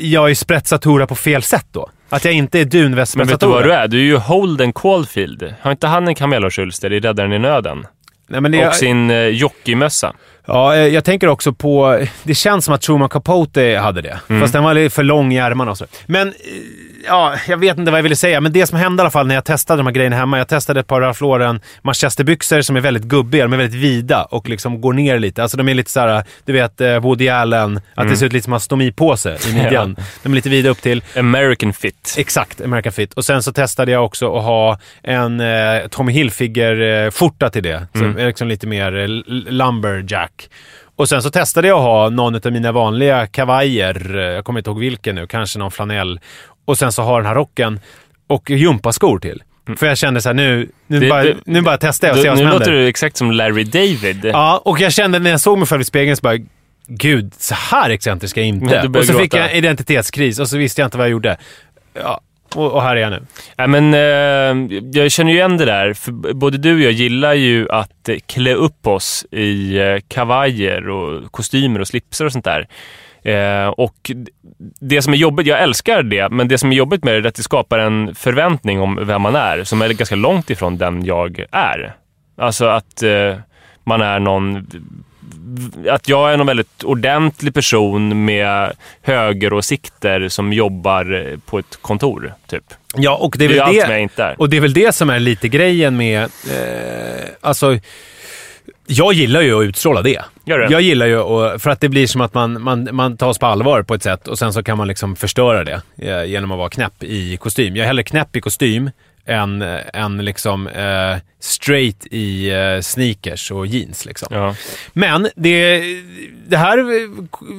jag är sprezzatura på fel sätt då. Att jag inte är dunväst Men vet du vad du är? Du är ju Holden Caulfield. Har inte han en kamelhårsulster i Räddaren i nöden? Nej, det, Och sin eh, jockeymössa. Ja, eh, jag tänker också på... Det känns som att Truman Capote hade det. Mm. Fast den var lite för lång i ärmarna och så. Men, eh, ja, jag vet inte vad jag ville säga. Men det som hände i alla fall när jag testade de här grejerna hemma. Jag testade ett par Ralph Lauren manchesterbyxor som är väldigt gubbiga. De är väldigt vida och liksom går ner lite. Alltså de är lite såhär, du vet eh, Woody Allen. Att Mm. det ser ut lite som en stomipåse i midjan. De är lite vida upp till. American fit. Exakt, American Fit. Och sen så testade jag också att ha en eh, Tommy Hilfiger-skjorta till det. Så Mm. liksom lite mer eh, lumberjack. Och sen så testade jag att ha någon av mina vanliga kavajer. Jag kommer inte ihåg vilken nu. Kanske någon flanell. Och sen så ha den här rocken och gympaskor till. För jag kände så här, nu, nu, Mm. Det- bara, det- nu bara testar jag och ser vad nu som låter händer. du exakt som Larry David. Ja, och jag kände när jag såg mig själv i spegeln så bara, gud, så här excentrisk ska jag inte. Och så fick gråta. jag en identitetskris och så visste jag inte vad jag gjorde. Ja, och, och här är jag nu. Ja, men, eh, jag känner ju igen det där, för både du och jag gillar ju att eh, klä upp oss i eh, kavajer och kostymer och slipsar och sånt där. Eh, och det som är jobbigt, jag älskar det, men det som är jobbigt med det är att det skapar en förväntning om vem man är som är ganska långt ifrån den jag är. Alltså att eh, man är någon att jag är någon väldigt ordentlig person med högeråsikter som jobbar eh, på ett kontor, typ. Ja, och det är Det är väl allt det, som jag inte är. Och det är väl det som är lite grejen med... Eh, alltså, jag gillar ju att utstråla det. Gör du? Jag gillar ju att, för att det blir som att man, man, man tas på allvar på ett sätt och sen så kan man liksom förstöra det eh, genom att vara knäpp i kostym. Jag är hellre knäpp i kostym än, än liksom eh, straight i eh, sneakers och jeans. Liksom. Ja. Men det, det här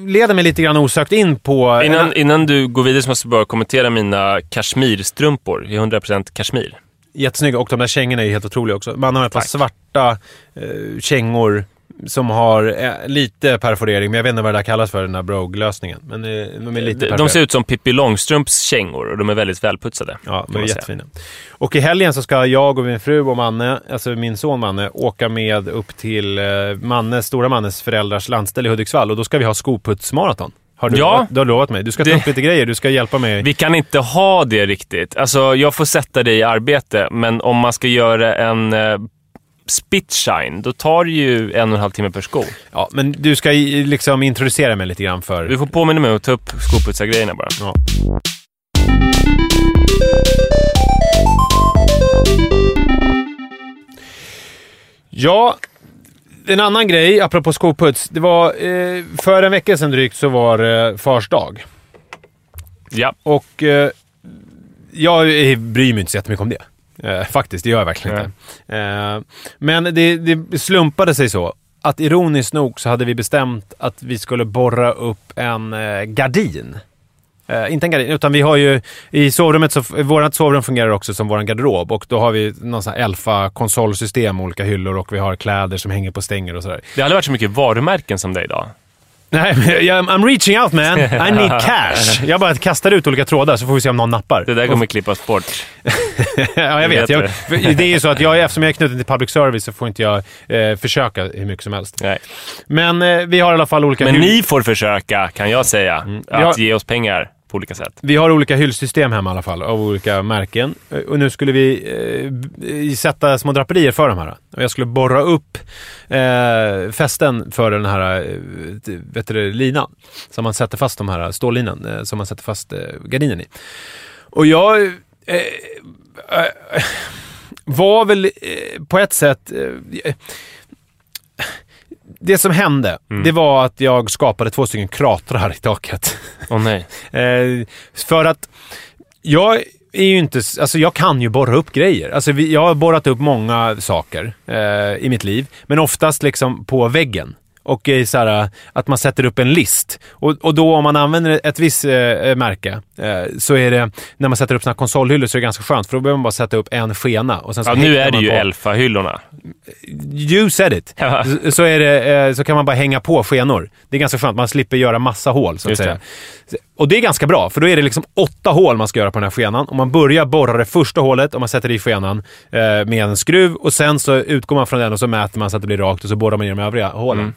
leder mig lite grann osökt in på... Innan, innan du går vidare så måste jag bara kommentera mina kashmirstrumpor i 100% kashmir. Jättesnygga och de där kängorna är helt otroliga också. Man har ett par svarta eh, kängor som har eh, lite perforering, men jag vet inte vad det där kallas för, den där Brogue-lösningen. Men eh, de är lite De, ser ut som Pippi Långstrumps kängor och de är väldigt välputsade. Ja, de är säga. jättefina. Och i helgen så ska jag och min fru och Manne, alltså min son Manne, åka med upp till eh, Mannes, stora Mannes föräldrars landställe i Hudiksvall och då ska vi ha skoputsmaraton. Har du, Ja. du har lovat mig. Du ska ta Det- upp lite grejer, du ska hjälpa mig. Vi kan inte ha det riktigt. Alltså, jag får sätta det i arbete, men om man ska göra en spitshine, då tar det ju en och en halv timme per sko. Ja, men du ska liksom introducera mig lite grann för... Du får påminna mig att ta upp skoputsargrejerna bara. Ja. Ja, en annan grej apropå skoputs. Det var, eh, för en vecka sedan drygt så var det fars dag. Ja. Och eh, jag eh, bryr mig inte så jättemycket om det. Eh, faktiskt, det gör jag verkligen inte. Eh, men det, det slumpade sig så att ironiskt nog så hade vi bestämt att vi skulle borra upp en eh, gardin. Eh, inte en gardin, utan vi har ju i sovrummet, så, vårt sovrum fungerar också som vår garderob och då har vi någon sån här Elfa-konsolsystem olika hyllor och vi har kläder som hänger på stänger och sådär. Det har aldrig varit så mycket varumärken som det är idag. Nej, I'm reaching out man. I need cash. Jag bara kastar ut olika trådar så får vi se om någon nappar. Det där kommer klippas bort. ja, jag vet. Jag, det. är ju så att jag, eftersom jag är knuten till public service så får inte jag eh, försöka hur mycket som helst. Nej. Men eh, vi har i alla fall olika Men ni får försöka, kan jag säga, att Mm. Ja. ge oss pengar på olika sätt. Vi har olika hyllsystem hemma i alla fall, av olika märken. Eh, och nu skulle vi eh, sätta små draperier för de här. Och jag skulle borra upp eh, fästen för den här eh, vet du, linan. Som man sätter fast de här stållinan, eh, som man sätter fast eh, gardinen i. Och jag eh, eh, var väl eh, på ett sätt... Eh, det som hände, det var att jag skapade två stycken kratrar i taket. Åh nej. Eh, för att jag är ju inte... Alltså jag kan ju borra upp grejer. Alltså vi, jag har borrat upp många saker eh, i mitt liv, men oftast liksom på väggen. Och i så här, att man sätter upp en list. Och, och då om man använder ett visst eh, märke eh, så är det, när man sätter upp såna här konsolhyllor så är det ganska skönt för då behöver man bara sätta upp en skena. Och sen så Ja, nu är det ju Elfa-hyllorna. You said it. Så- är det, eh, så kan man bara hänga på skenor. Det är ganska skönt. Man slipper göra massa hål, så att Just säga. Och det är ganska bra, för då är det liksom åtta hål man ska göra på den här skenan. Och man börjar borra det första hålet och man sätter i skenan eh, med en skruv och sen så utgår man från den och så mäter man så att det blir rakt och så borrar man i de övriga hålen. Mm.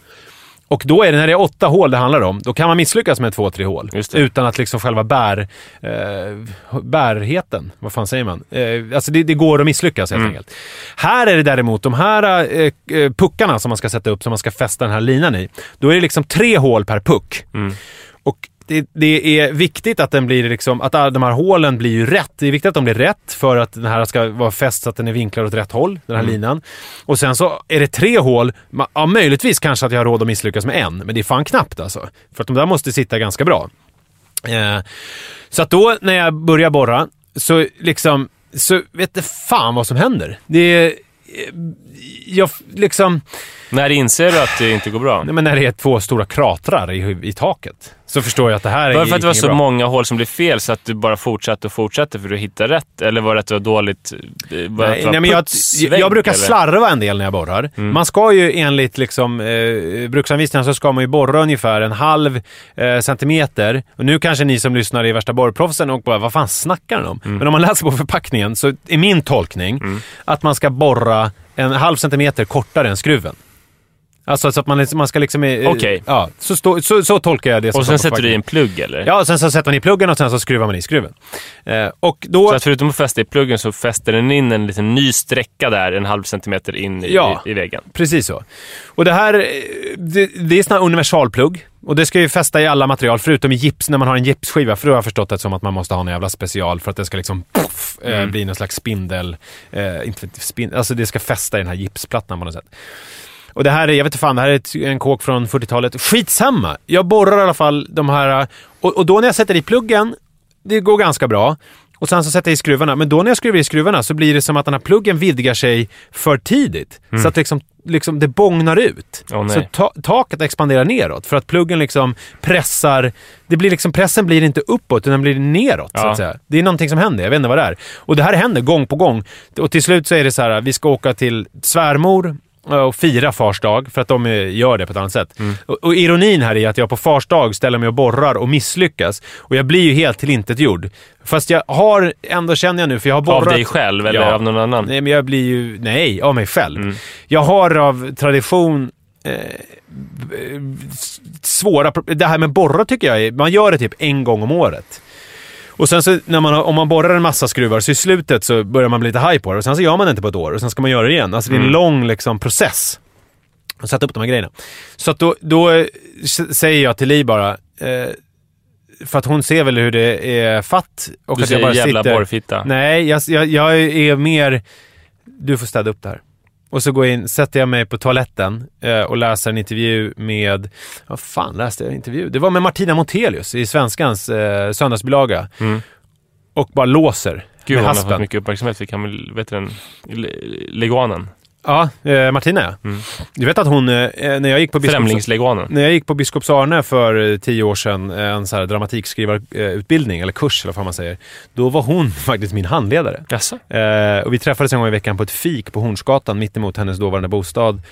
Och då är det, när det är åtta hål det handlar om, då kan man misslyckas med två, tre hål. Utan att liksom själva bär, eh, bärheten, vad fan säger man? Eh, alltså det, det går att misslyckas helt Mm. enkelt. Här är det däremot de här eh, eh, puckarna som man ska sätta upp, som man ska fästa den här linan i. Då är det liksom tre hål per puck. Mm. Det, det är viktigt att den blir liksom, att alla de här hålen blir ju rätt. Det är viktigt att de blir rätt för att den här ska vara fäst så att den är vinklad åt rätt håll, den här Mm. linan. Och sen så är det tre hål, ja möjligtvis kanske att jag har råd att misslyckas med en, men det är fan knappt alltså. För att de där måste sitta ganska bra. Eh, så att då när jag börjar borra, så liksom, så vet det fan vad som händer. Det är, eh, jag liksom... När inser du att det inte går bra? Nej, men när det är två stora kratrar i, i taket så förstår jag att det här är Var det för att det var så bra. många hål som blev fel så att du bara fortsatte och fortsatte för att hitta rätt? Eller var det att det var dåligt? eh, Var Nej, var nej, men jag, jag, brukar eller? slarva en del när jag borrar. Mm. Man ska ju enligt liksom, eh, bruksanvisningarna så ska man ju borra ungefär en halv eh, centimeter. Och nu kanske ni som lyssnar är värsta borrproffsen och bara, vad fan snackar den om? Mm. Men om man läser på förpackningen så är min tolkning att man ska borra en halv centimeter kortare än skruven. Alltså så att man, man ska liksom... eh, Okej. Ja, så, stå, så, så tolkar jag det som Och sen sätter du i en plugg eller? Ja, sen så sätter man i pluggen och sen så skruvar man i skruven. Eh, och då... Så att förutom att fästa i pluggen så fäster den in en liten ny sträcka där, en halv centimeter in i, Ja. i, i väggen. Precis så. Och det här, eh, det, det är sån här universalplugg. Och det ska ju fästa i alla material, förutom i gips, när man har en gipsskiva. För då har jag förstått det som att man måste ha en jävla special för att det ska liksom puff, eh, Mm. bli någon slags spindel. Eh, inte spin, alltså det ska fästa i den här gipsplattan på något sätt. Och det här är, jag vet inte fan, det här är en kåk från 40-talet. Skitsamma! Jag borrar i alla fall de här... Och, och då när jag sätter i pluggen, det går ganska bra. Och sen så sätter jag i skruvarna. Men då när jag skruvar i skruvarna så blir det som att den här pluggen vidgar sig för tidigt. Så att liksom, liksom det bångnar ut. Nej. så ta, taket expanderar neråt för att pluggen liksom pressar... Det blir liksom, pressen blir inte uppåt utan den blir neråt så Ja. att säga. Det är någonting som händer, jag vet inte vad det är. Och det här händer gång på gång. Och till slut så är det så här, vi ska åka till svärmor och fira fars dag, för att de eh, gör det på ett annat sätt. Mm. Och, och ironin här är att jag på fars dag ställer mig och borrar och misslyckas. Och jag blir ju helt tillintetgjord. Fast jag har, ändå känner jag nu, för jag har borrat... Av dig själv eller Ja. av någon annan? Nej, men jag blir ju... Nej, av mig själv. Mm. Jag har av tradition eh, svåra... Det här med borra tycker jag är... Man gör det typ en gång om året. Och sen så när man, har- om man borrar en massa skruvar så i slutet så börjar man bli lite high på det och sen så gör man det inte på ett år och sen ska man göra det igen. Alltså det är en Mm. lång liksom, process att sätta upp de här grejerna. Så att då, då eh, säger jag till Li bara, eh, för att hon ser väl hur det är fatt. Och Du att säger jag bara jävla sitter... borrfitta. Nej, jag, jag, jag är mer... Du får städa upp det här. Och så går jag in, sätter jag mig på toaletten eh, och läser en intervju med... Vad fan läste jag en intervju? Det var med Martina Montelius i Svenskans eh, söndagsbilaga. Mm. Och bara låser Gud med vad hon har fått haspen. mycket uppmärksamhet. Vi kan väl, vet du den, Le- leguanen? Ja, eh, Martina ja. Mm. Du vet att hon, eh, när jag gick på Biskops... När jag gick på Biskops Arne för eh, tio år sedan, eh, en så här dramatikskrivarutbildning, eller kurs eller vad man säger. Då var hon faktiskt min handledare. Jaså? Eh, och vi träffades en gång i veckan på ett fik på Hornsgatan mittemot hennes dåvarande bostad.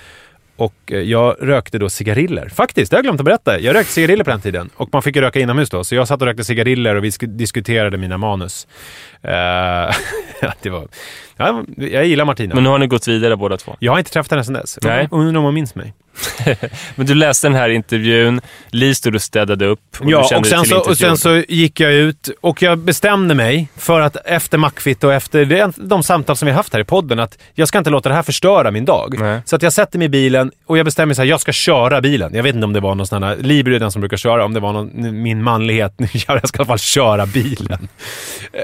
Och eh, jag rökte då cigariller. Faktiskt, det har jag glömt att berätta. Jag rökte cigariller på den tiden. Och man fick ju röka inomhus då. Så jag satt och rökte cigariller och vi sk- diskuterade mina manus. Ja, det var... Ja, jag gillar Martina. Men nu har ni gått vidare båda två. jag har inte träffat henne sedan dess. Nej. Undrar om hon minns mig. Men du läste den här intervjun, Li stod och städade upp och ja, du kände och sen, dig så, och sen så gick jag ut och jag bestämde mig för att efter Mackfitt och efter det, de samtal som vi haft här i podden att jag ska inte låta det här förstöra min dag. Nej. Så att jag sätter mig i bilen och jag bestämmer mig så här, jag ska köra bilen. Jag vet inte om det var någon sån här, Libri är den som brukar köra, om det var någon, min manlighet. jag ska i alla fall köra bilen.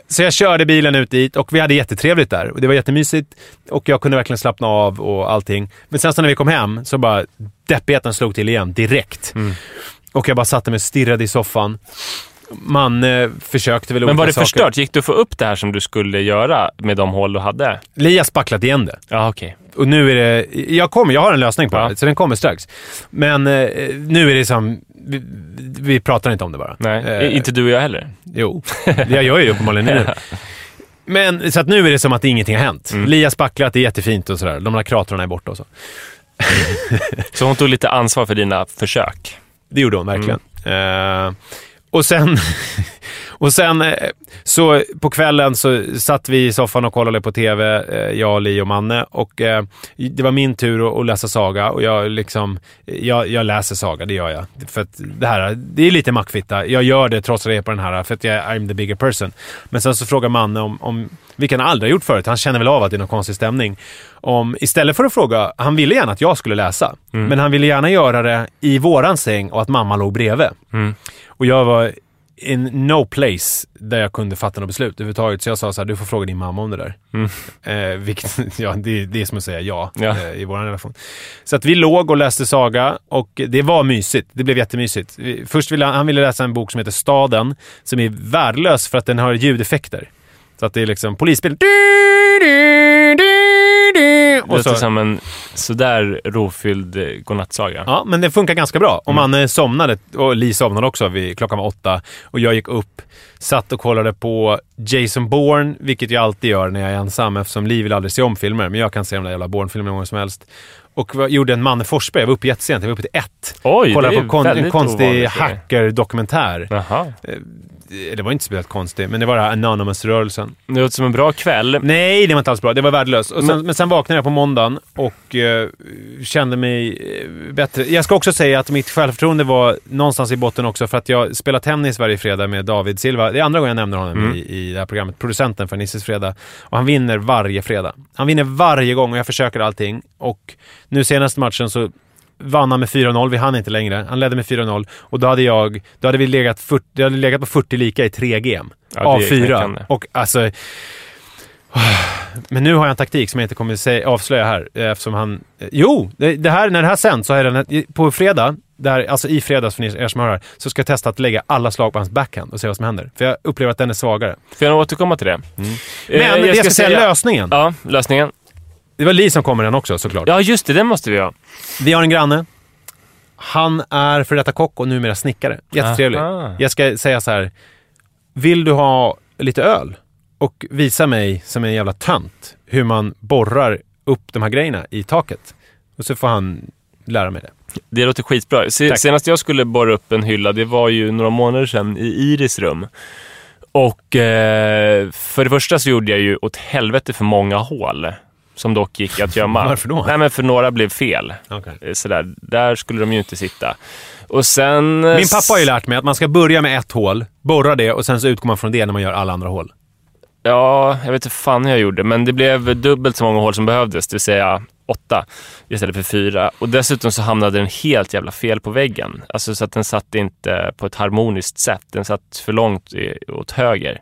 Så jag körde bilen ut dit och vi hade jättetrevligt där. Och det var jättemysigt och jag kunde verkligen slappna av och allting. Men sen så när vi kom hem så bara deppigheten slog till igen direkt. Och jag bara satte mig och stirrade i soffan. Man eh, försökte väl Men var det saker. förstört? Gick du att få upp det här som du skulle göra med de hål du hade? Li har spacklat igen det. Ja, okej. Och nu är det... Jag kommer, jag har en lösning på Ja. det, så den kommer strax. Men eh, nu är det som... Vi, vi pratar inte om det bara. Nej, Eh, inte du och jag heller. Jo, jag gör ju uppenbarligen nu. Men så att nu är det som att ingenting har hänt. Mm. Li har spacklat, det är jättefint och sådär. De där kratrarna är borta och så. Så hon tog lite ansvar för dina försök. Det gjorde hon verkligen. Eh, och sen... Och sen eh, så på kvällen så satt vi i soffan och kollade på TV, eh, jag, Li och Manne. Och eh, det var min tur att, läsa saga och jag liksom, jag, jag läser saga, det gör jag. För att det här, det är lite mackfitta. Jag gör det trots att jag är på den här, för att jag I'm the bigger person. Men sen så frågar Manne om, om vilket han aldrig har gjort förut, han känner väl av att det är någon konstig stämning. Om, istället för att fråga, han ville gärna att jag skulle läsa, men han ville gärna göra det i våran säng och att mamma låg bredvid. Mm. Och jag var in no place där jag kunde fatta något beslut överhuvudtaget. Så jag sa så här, du får fråga din mamma om det där. Eh, vilket, ja, det, det är som att säga ja, Ja. Eh, i vår relation. Så att vi låg och läste saga och det var mysigt. Det blev jättemysigt. Först ville han, han ville läsa en bok som heter Staden, som är värdelös för att den har ljudeffekter. Så att det är liksom polisbil. Och låter så, som en sådär rofylld eh, godnattsaga. Ja, men det funkar ganska bra. Och Manne somnade, och Li somnade också vid klockan var åtta. Och jag gick upp, satt och kollade på Jason Bourne, vilket jag alltid gör när jag är ensam eftersom Li vill aldrig se om filmer. Men jag kan se de där jävla Bourne-filmerna hur många som helst. Och var- gjorde en Manne Forsberg. Jag var uppe jättesent. Jag var uppe till ett. Oj, Kollade på kon- en konstig ovanligt. hacker-dokumentär. Jaha. Det var inte speciellt konstigt, men det var den här Anonymous-rörelsen. Det låter som en bra kväll. Nej, det var inte alls bra. Det var värdelöst. Sen, men, Men- sen vaknade jag på måndagen och eh, kände mig eh, bättre. Jag ska också säga att mitt självförtroende var någonstans i botten också för att jag spelade tennis varje fredag med David Silva. Det är andra gången jag nämner honom Mm. i, i det här programmet. Producenten för Nisses Fredag. Och han vinner varje fredag. Han vinner varje gång och jag försöker allting. Och nu senaste matchen så vann han med 4-0. Vi hann inte längre. Han ledde med 4-0 och då hade jag, då hade vi legat, 40, jag hade legat på 40 lika i tre game. Ja, av fyra. Och alltså... Men nu har jag en taktik som jag inte kommer säga, avslöja här eh, eftersom han... eh, Jo! Det, här, när det här sänds så har jag. På fredag, där, alltså i fredags för er som hör här, så ska jag testa att lägga alla slag på hans backhand och se vad som händer. För jag upplever att den är svagare. Får jag återkomma till det? Men Eh, det jag ska, säga, lösningen. Ja, lösningen. Det var Li som kom med den också såklart. Ja, just det. Den måste vi ha. Vi har en granne. Han är för detta kock och numera snickare. Jättetrevlig. Aha. Jag ska säga så här. Vill du ha lite öl? Och visa mig som en jävla tönt hur man borrar upp de här grejerna i taket. Och så får han lära mig det. Det låter skitbra. Se, senast jag skulle borra upp en hylla, det var ju några månader sedan i Iris rum. Och eh, för det första så gjorde jag ju åt helvete för många hål. Som dock gick att gömma. Varför då? Nej, men för några blev fel. Okay. Eh, Sådär, där skulle de ju inte sitta. Och sen... Min pappa har ju lärt mig att man ska börja med ett hål, borra det och sen så utgår man från det när man gör alla andra hål. Ja, jag vet inte fan hur jag gjorde, men det blev dubbelt så många hål som behövdes, det vill säga åtta istället för fyra. Och dessutom så hamnade den helt jävla fel på väggen. Alltså så att den satt inte på ett harmoniskt sätt. Den satt för långt åt höger.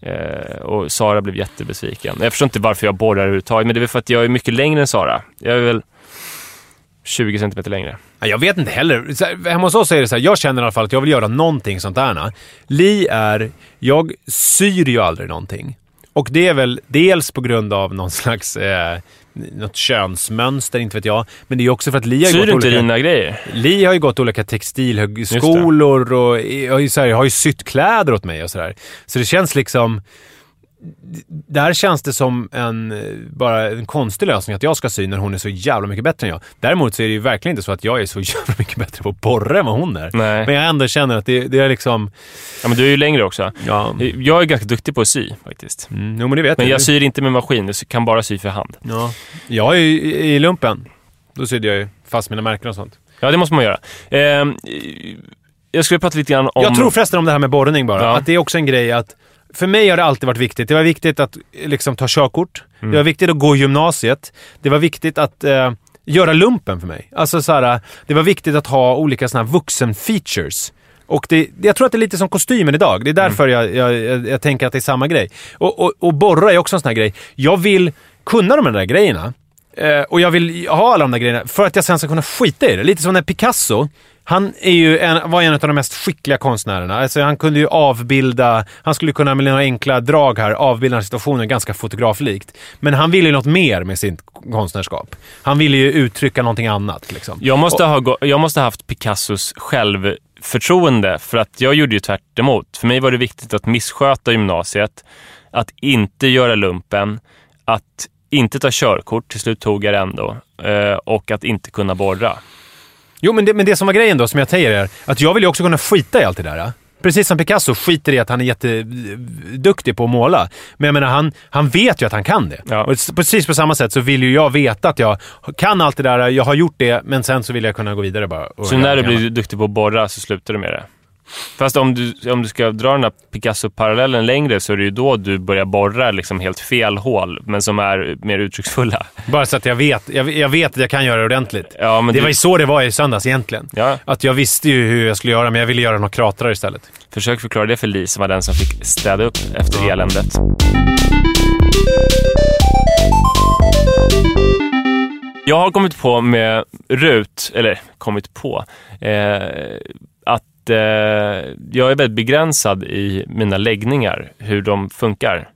Eh, och Sara blev jättebesviken. Jag förstår inte varför jag borrar överhuvudtaget, men det är väl för att jag är mycket längre än Sara. Jag är väl 20 centimeter längre. Jag vet inte heller. Hemma hos oss är det så här, jag känner i alla fall att jag vill göra någonting sånt där. Li är, jag syr ju aldrig någonting. Och det är väl dels på grund av någon slags, eh, något könsmönster, inte vet jag. Men det är också för att Li har ju Syr gått inte olika... dina grejer? Li har ju gått olika textilhögskolor och har ju, så här, har ju sytt kläder åt mig och sådär. Så det känns liksom... Där känns det som en, eh, bara en konstig lösning att jag ska sy när hon är så jävla mycket bättre än jag. Däremot så är det ju verkligen inte så att jag är så jävla mycket bättre på att borra än vad hon är. Nej. Men jag ändå känner att det, det är liksom... Ja, men du är ju längre också. Ja, Jag är ganska duktig på att sy faktiskt. mm, jo, men det vet Men jag. jag syr inte med maskin, jag kan bara sy för hand. Ja. Jag är ju i i lumpen. Då sydde jag ju fast mina märken och sånt. Ja, det måste man göra. Eh, jag skulle prata lite grann om... Jag tror förresten om det här med borrning bara, Ja. att det är också en grej att för mig har det alltid varit viktigt. Det var viktigt att liksom, ta körkort. Mm. Det var viktigt att gå gymnasiet. Det var viktigt att eh, göra lumpen för mig. Alltså så här, det var viktigt att ha olika såna här vuxen-features. Och det, jag tror att det är lite som kostymen idag. Det är därför jag, jag, jag, jag tänker att det är samma grej. Och, och, och borra är också en sån här grej. Jag vill kunna de där grejerna. Eh, och jag vill ha alla de där grejerna för att jag sen ska kunna skita i det. Lite som när Picasso, han är ju en, var en av de mest skickliga konstnärerna. Alltså han kunde ju avbilda, han skulle kunna med några enkla drag här avbilda situationen ganska fotograflikt. Men han ville ju något mer med sitt konstnärskap. Han ville ju uttrycka någonting annat. Liksom. Jag måste, ha, jag måste ha haft Picassos självförtroende för att jag gjorde ju tvärt emot. För mig var det viktigt att missköta gymnasiet, att inte göra lumpen, att inte ta körkort, till slut tog jag det ändå, eh, och att inte kunna borra. Jo, men det, men det som var grejen då, som jag säger är att jag vill ju också kunna skita i allt det där. Precis som Picasso skiter i att han är jätteduktig på att måla. Men jag menar, han, han vet ju att han kan det. Ja. Och precis på samma sätt så vill ju jag veta att jag kan allt det där, jag har gjort det, men sen så vill jag kunna gå vidare bara. Så när du blir duktig på att borra så slutar du med det? Fast om du, om du ska dra den här Picasso-parallellen längre så är det ju då du börjar borra liksom helt fel hål, men som är mer uttrycksfulla. Bara så att jag vet, jag, jag vet att jag kan göra det ordentligt. Ja, men Det du, var ju så det var i söndags egentligen. ja, Att jag visste ju hur jag skulle göra, men jag ville göra några kratrar istället. försök förklara det för Li som var den som fick städa upp efter eländet. Jag har kommit på med RUT, eller kommit på, eh, att eh, jag är väldigt begränsad i mina läggningar, hur de funkar.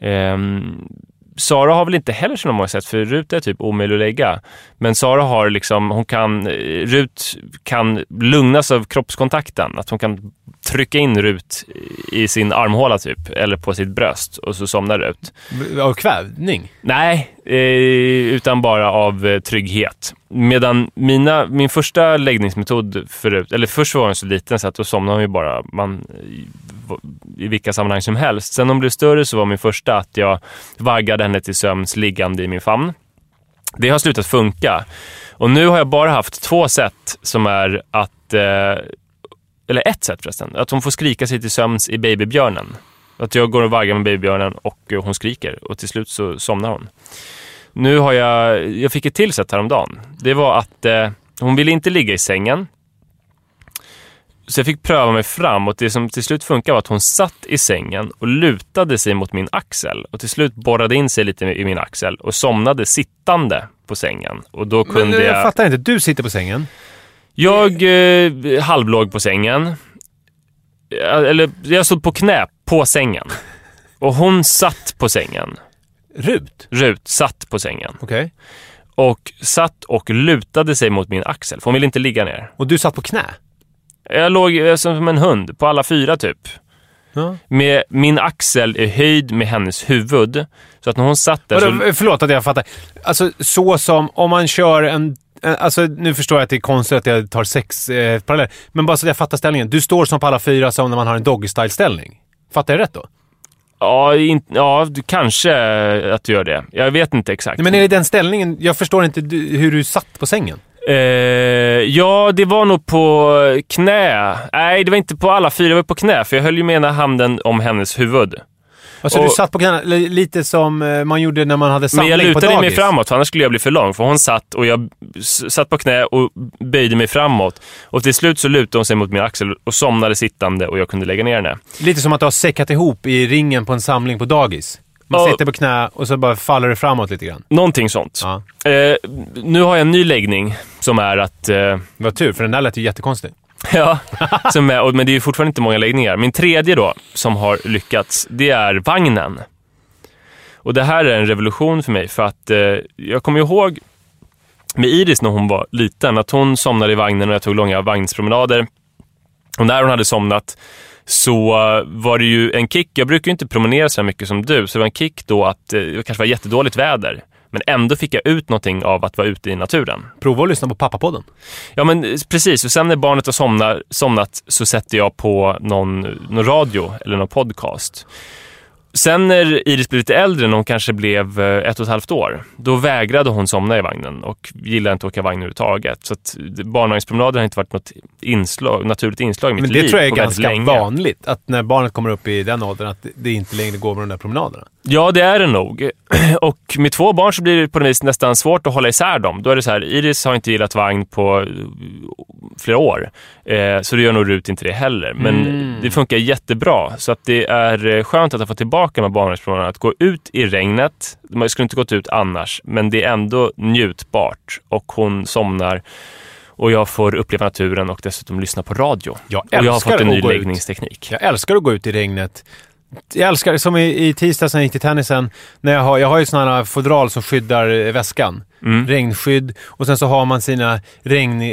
Ehm, Sara har väl inte heller så många sätt, för Rut är typ omöjlig att lägga. Men Sara har liksom, hon kan, eh, Rut kan lugnas av kroppskontakten. Att hon kan trycka in Rut i sin armhåla typ, eller på sitt bröst och så somnar Rut. Av kvävning? Nej, eh, utan bara av eh, trygghet. Medan mina, min första läggningsmetod förut, eller först var hon så liten så att då somnade hon ju bara man, i, vilka sammanhang som helst. Sen när hon blev större så var min första att jag vaggade henne till sömns liggande i min famn. Det har slutat funka. Och nu har jag bara haft två sätt som är att, eh, eller ett sätt förresten, att hon får skrika sig till sömns i babybjörnen. Att jag går och vaggar med babybjörnen och hon skriker och till slut så somnar hon. Nu har jag, jag fick ett till sätt häromdagen. Det var att eh, hon ville inte ligga i sängen. Så jag fick pröva mig fram och det som till slut funkade var att hon satt i sängen och lutade sig mot min axel och till slut borrade in sig lite i min axel och somnade sittande på sängen. Och då kunde Men, eh, jag jag... fattar inte, du sitter på sängen. Jag eh, halvlåg på sängen. Jag- Eller jag stod på knä på sängen. Och hon satt på sängen. Rut? Rut satt på sängen. Okej. Och satt och lutade sig mot min axel. För hon ville inte ligga ner. Och du satt på knä? Jag låg som en hund på alla fyra typ. Ja. Med min axel i höjd med hennes huvud. Så att när hon satt där så... Förlåt att jag fattar. Alltså så som om man kör en... Alltså nu förstår jag att det är konstigt att jag tar sex eh, paralleller. Men bara så att jag fattar ställningen. Du står som på alla fyra som när man har en doggy style ställning Fattar jag rätt då? Ja, in, ja, kanske att du gör det. Jag vet inte exakt. Men är det den ställningen? Jag förstår inte hur du satt på sängen. Eh, ja, det var nog på knä. Nej, det var inte på alla fyra, det var på knä. För jag höll ju med ena handen om hennes huvud. Alltså Och- du satt på knä, li- lite som eh, man gjorde när man hade Men samling jag på lutade dagis. mig framåt, för annars skulle jag bli för lång. För hon satt och jag satt på knä och böjde mig framåt. Och till slut så lutade hon sig mot min axel och somnade sittande och jag kunde lägga ner henne. Lite som att du har säckat ihop i ringen på en samling på dagis. Man Ja. sitter på knä och så bara faller det framåt lite grann. Någonting sånt. Ja. Eh, nu har jag en ny läggning som är att... Eh, Vad tur, för den där lät ju jättekonstig. Ja, som är, och- men det är ju fortfarande inte många läggningar. Min tredje då, som har lyckats, det är vagnen. Och det här är en revolution för mig, för att eh, jag kommer ihåg med Iris när hon var liten, att hon somnade i vagnen och jag tog långa vagnspromenader. Och när hon hade somnat så var det ju en kick. Jag brukar ju inte promenera så mycket som du, så det var en kick då att eh, det kanske var jättedåligt väder. Men ändå fick jag ut någonting av att vara ute i naturen. Prova att lyssna på pappapodden. Ja, men eh, precis. Och sen när barnet har somnat, somnat så sätter jag på någon, någon radio eller någon podcast. Sen när Iris blev lite äldre, när hon kanske blev eh, ett och ett halvt år, då vägrade hon somna i vagnen och gillade inte att åka vagn överhuvudtaget. Så att eh, barnvagnspromenader har inte varit något inslag, naturligt inslag i mitt Men liv det tror jag är ganska länge. vanligt, att när barnet kommer upp i den åldern, att det inte längre går med de där promenaderna. Ja, det är det nog. Och med två barn så blir det på något vis nästan svårt att hålla isär dem. Då är det så här, Iris har inte gillat vagn på eh, flera år. Så det gör nog Rut inte det heller. Men Mm. det funkar jättebra. Så att det är skönt att ha fått tillbaka med barnvagnspromenaderna. Att gå ut i regnet. Man skulle inte gått ut annars. Men det är ändå njutbart. Och hon somnar. Och jag får uppleva naturen och dessutom lyssna på radio. Jag och jag har älskar fått en ny läggningsteknik. Jag älskar att gå ut i regnet. Jag älskar, som i, i tisdags när jag gick till tennisen, när jag har, jag har ju sådana här fodral som skyddar eh, väskan. Mm. Regnskydd och sen så har man sina regn... Eh,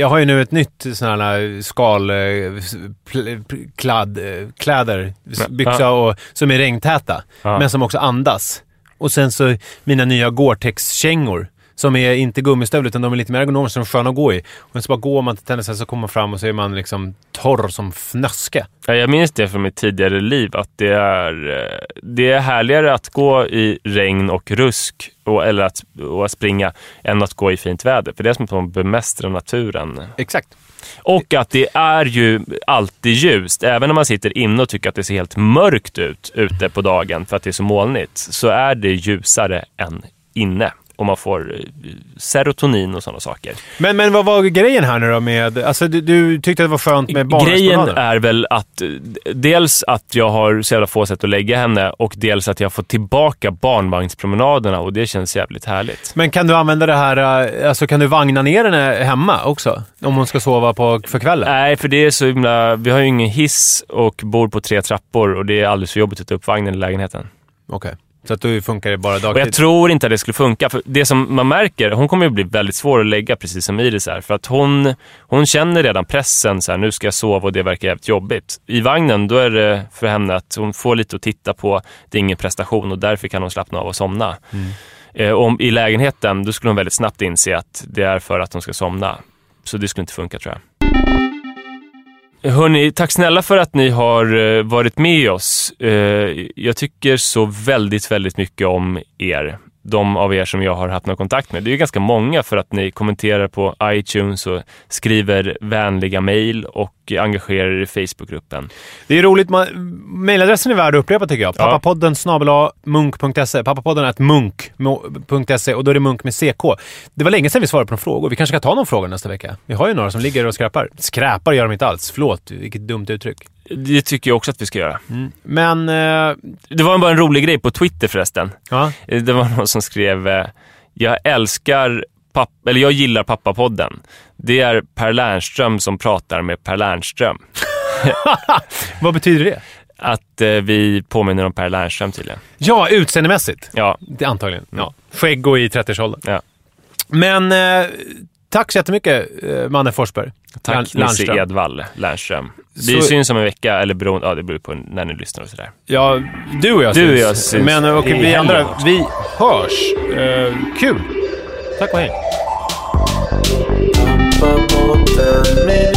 jag har ju nu ett nytt sån här skal... Eh, pl, pl, kladd, eh, kläder, byxa och, som är regntäta. Ja. Men som också andas. Och sen så mina nya Gore-Tex-kängor Som är inte gummistövlar utan de är lite mer ergonomiska, är sköna att gå i. Och så bara går man till tennisen så kommer man fram och så är man liksom torr som fnöske. Ja, jag minns det från mitt tidigare liv att det är, eh, det är härligare att gå i regn och rusk och, eller att, och att springa än att gå i fint väder. För det är som att man bemästrar naturen. Exakt. Och att det är ju alltid ljust. Även när man sitter inne och tycker att det ser helt mörkt ut ute på dagen för att det är så molnigt, så är det ljusare än inne. Och man får eh, serotonin och sådana saker. Men, men vad var grejen här nu då med... Alltså du, du tyckte att det var skönt med Grejen barnhästpromenaden? är väl att eh, dels att jag har så jävla få sätt att lägga henne och dels att jag har fått tillbaka barnvagnspromenaderna och det känns jävligt härligt. Men kan du använda det här, eh, alltså kan du vagna ner henne hemma också? Om hon ska sova på, för kvällen? Nej, för det är så himla... Vi har ju ingen hiss och bor på tre trappor och det är alldeles för jobbigt att ta upp vagnen i lägenheten. Okej. Så att då funkar det bara Och dagtid? jag tror inte att det skulle funka. För det som man märker, hon kommer ju bli väldigt svår att lägga precis som Iris är. För att hon, hon känner redan pressen, så här, nu ska jag sova och det verkar jävligt jobbigt. I vagnen, då är det för henne att hon får lite att titta på, det är ingen prestation och därför kan hon slappna av och somna. Eh, och om, I lägenheten, då skulle hon väldigt snabbt inse att det är för att hon ska somna. Så det skulle inte funka tror jag. Hörni, tack snälla för att ni har eh, varit med oss. Eh, jag tycker så väldigt, väldigt mycket om er. De av er som jag har haft någon kontakt med. Det är ju ganska många för att ni kommenterar på iTunes och skriver vänliga mejl och engagerar er i Facebookgruppen. Det är roligt, mailadressen är värd att upprepa tycker jag. Ja. Pappapodden snabel-a munk.se. Pappapodden är munk.se och då är det munk med CK. Det var länge sedan vi svarade på några frågor. Vi kanske ska ta någon fråga nästa vecka. Vi har ju några som ligger och skräpar. Skräpar gör de inte alls. Förlåt, vilket dumt uttryck. Det tycker jag också att vi ska göra. Men, eh, Det var bara en rolig grej på Twitter förresten. ja. Eh, Det var någon som skrev, eh, jag älskar papp, eller jag gillar pappapodden. Det är Per Lernström som pratar med Per Lernström. Vad betyder det? Att eh, vi påminner om Per Lernström tydligen. Ja, utseendemässigt. Ja, Det, antagligen. Ja. Skägg och i 30-årsåldern. Ja. Men eh, tack så jättemycket, eh, Manne Forsberg. tack Nisse. Edvall Lernström. Vi Så- syns om en vecka, eller beroende, ja det beror på när ni lyssnar och sådär. Ja, du och jag Du och syns. jag syns Men eh, okej, i vi andra, vi hörs. Eh, kul! Tack och hej. Och. Pappapodden med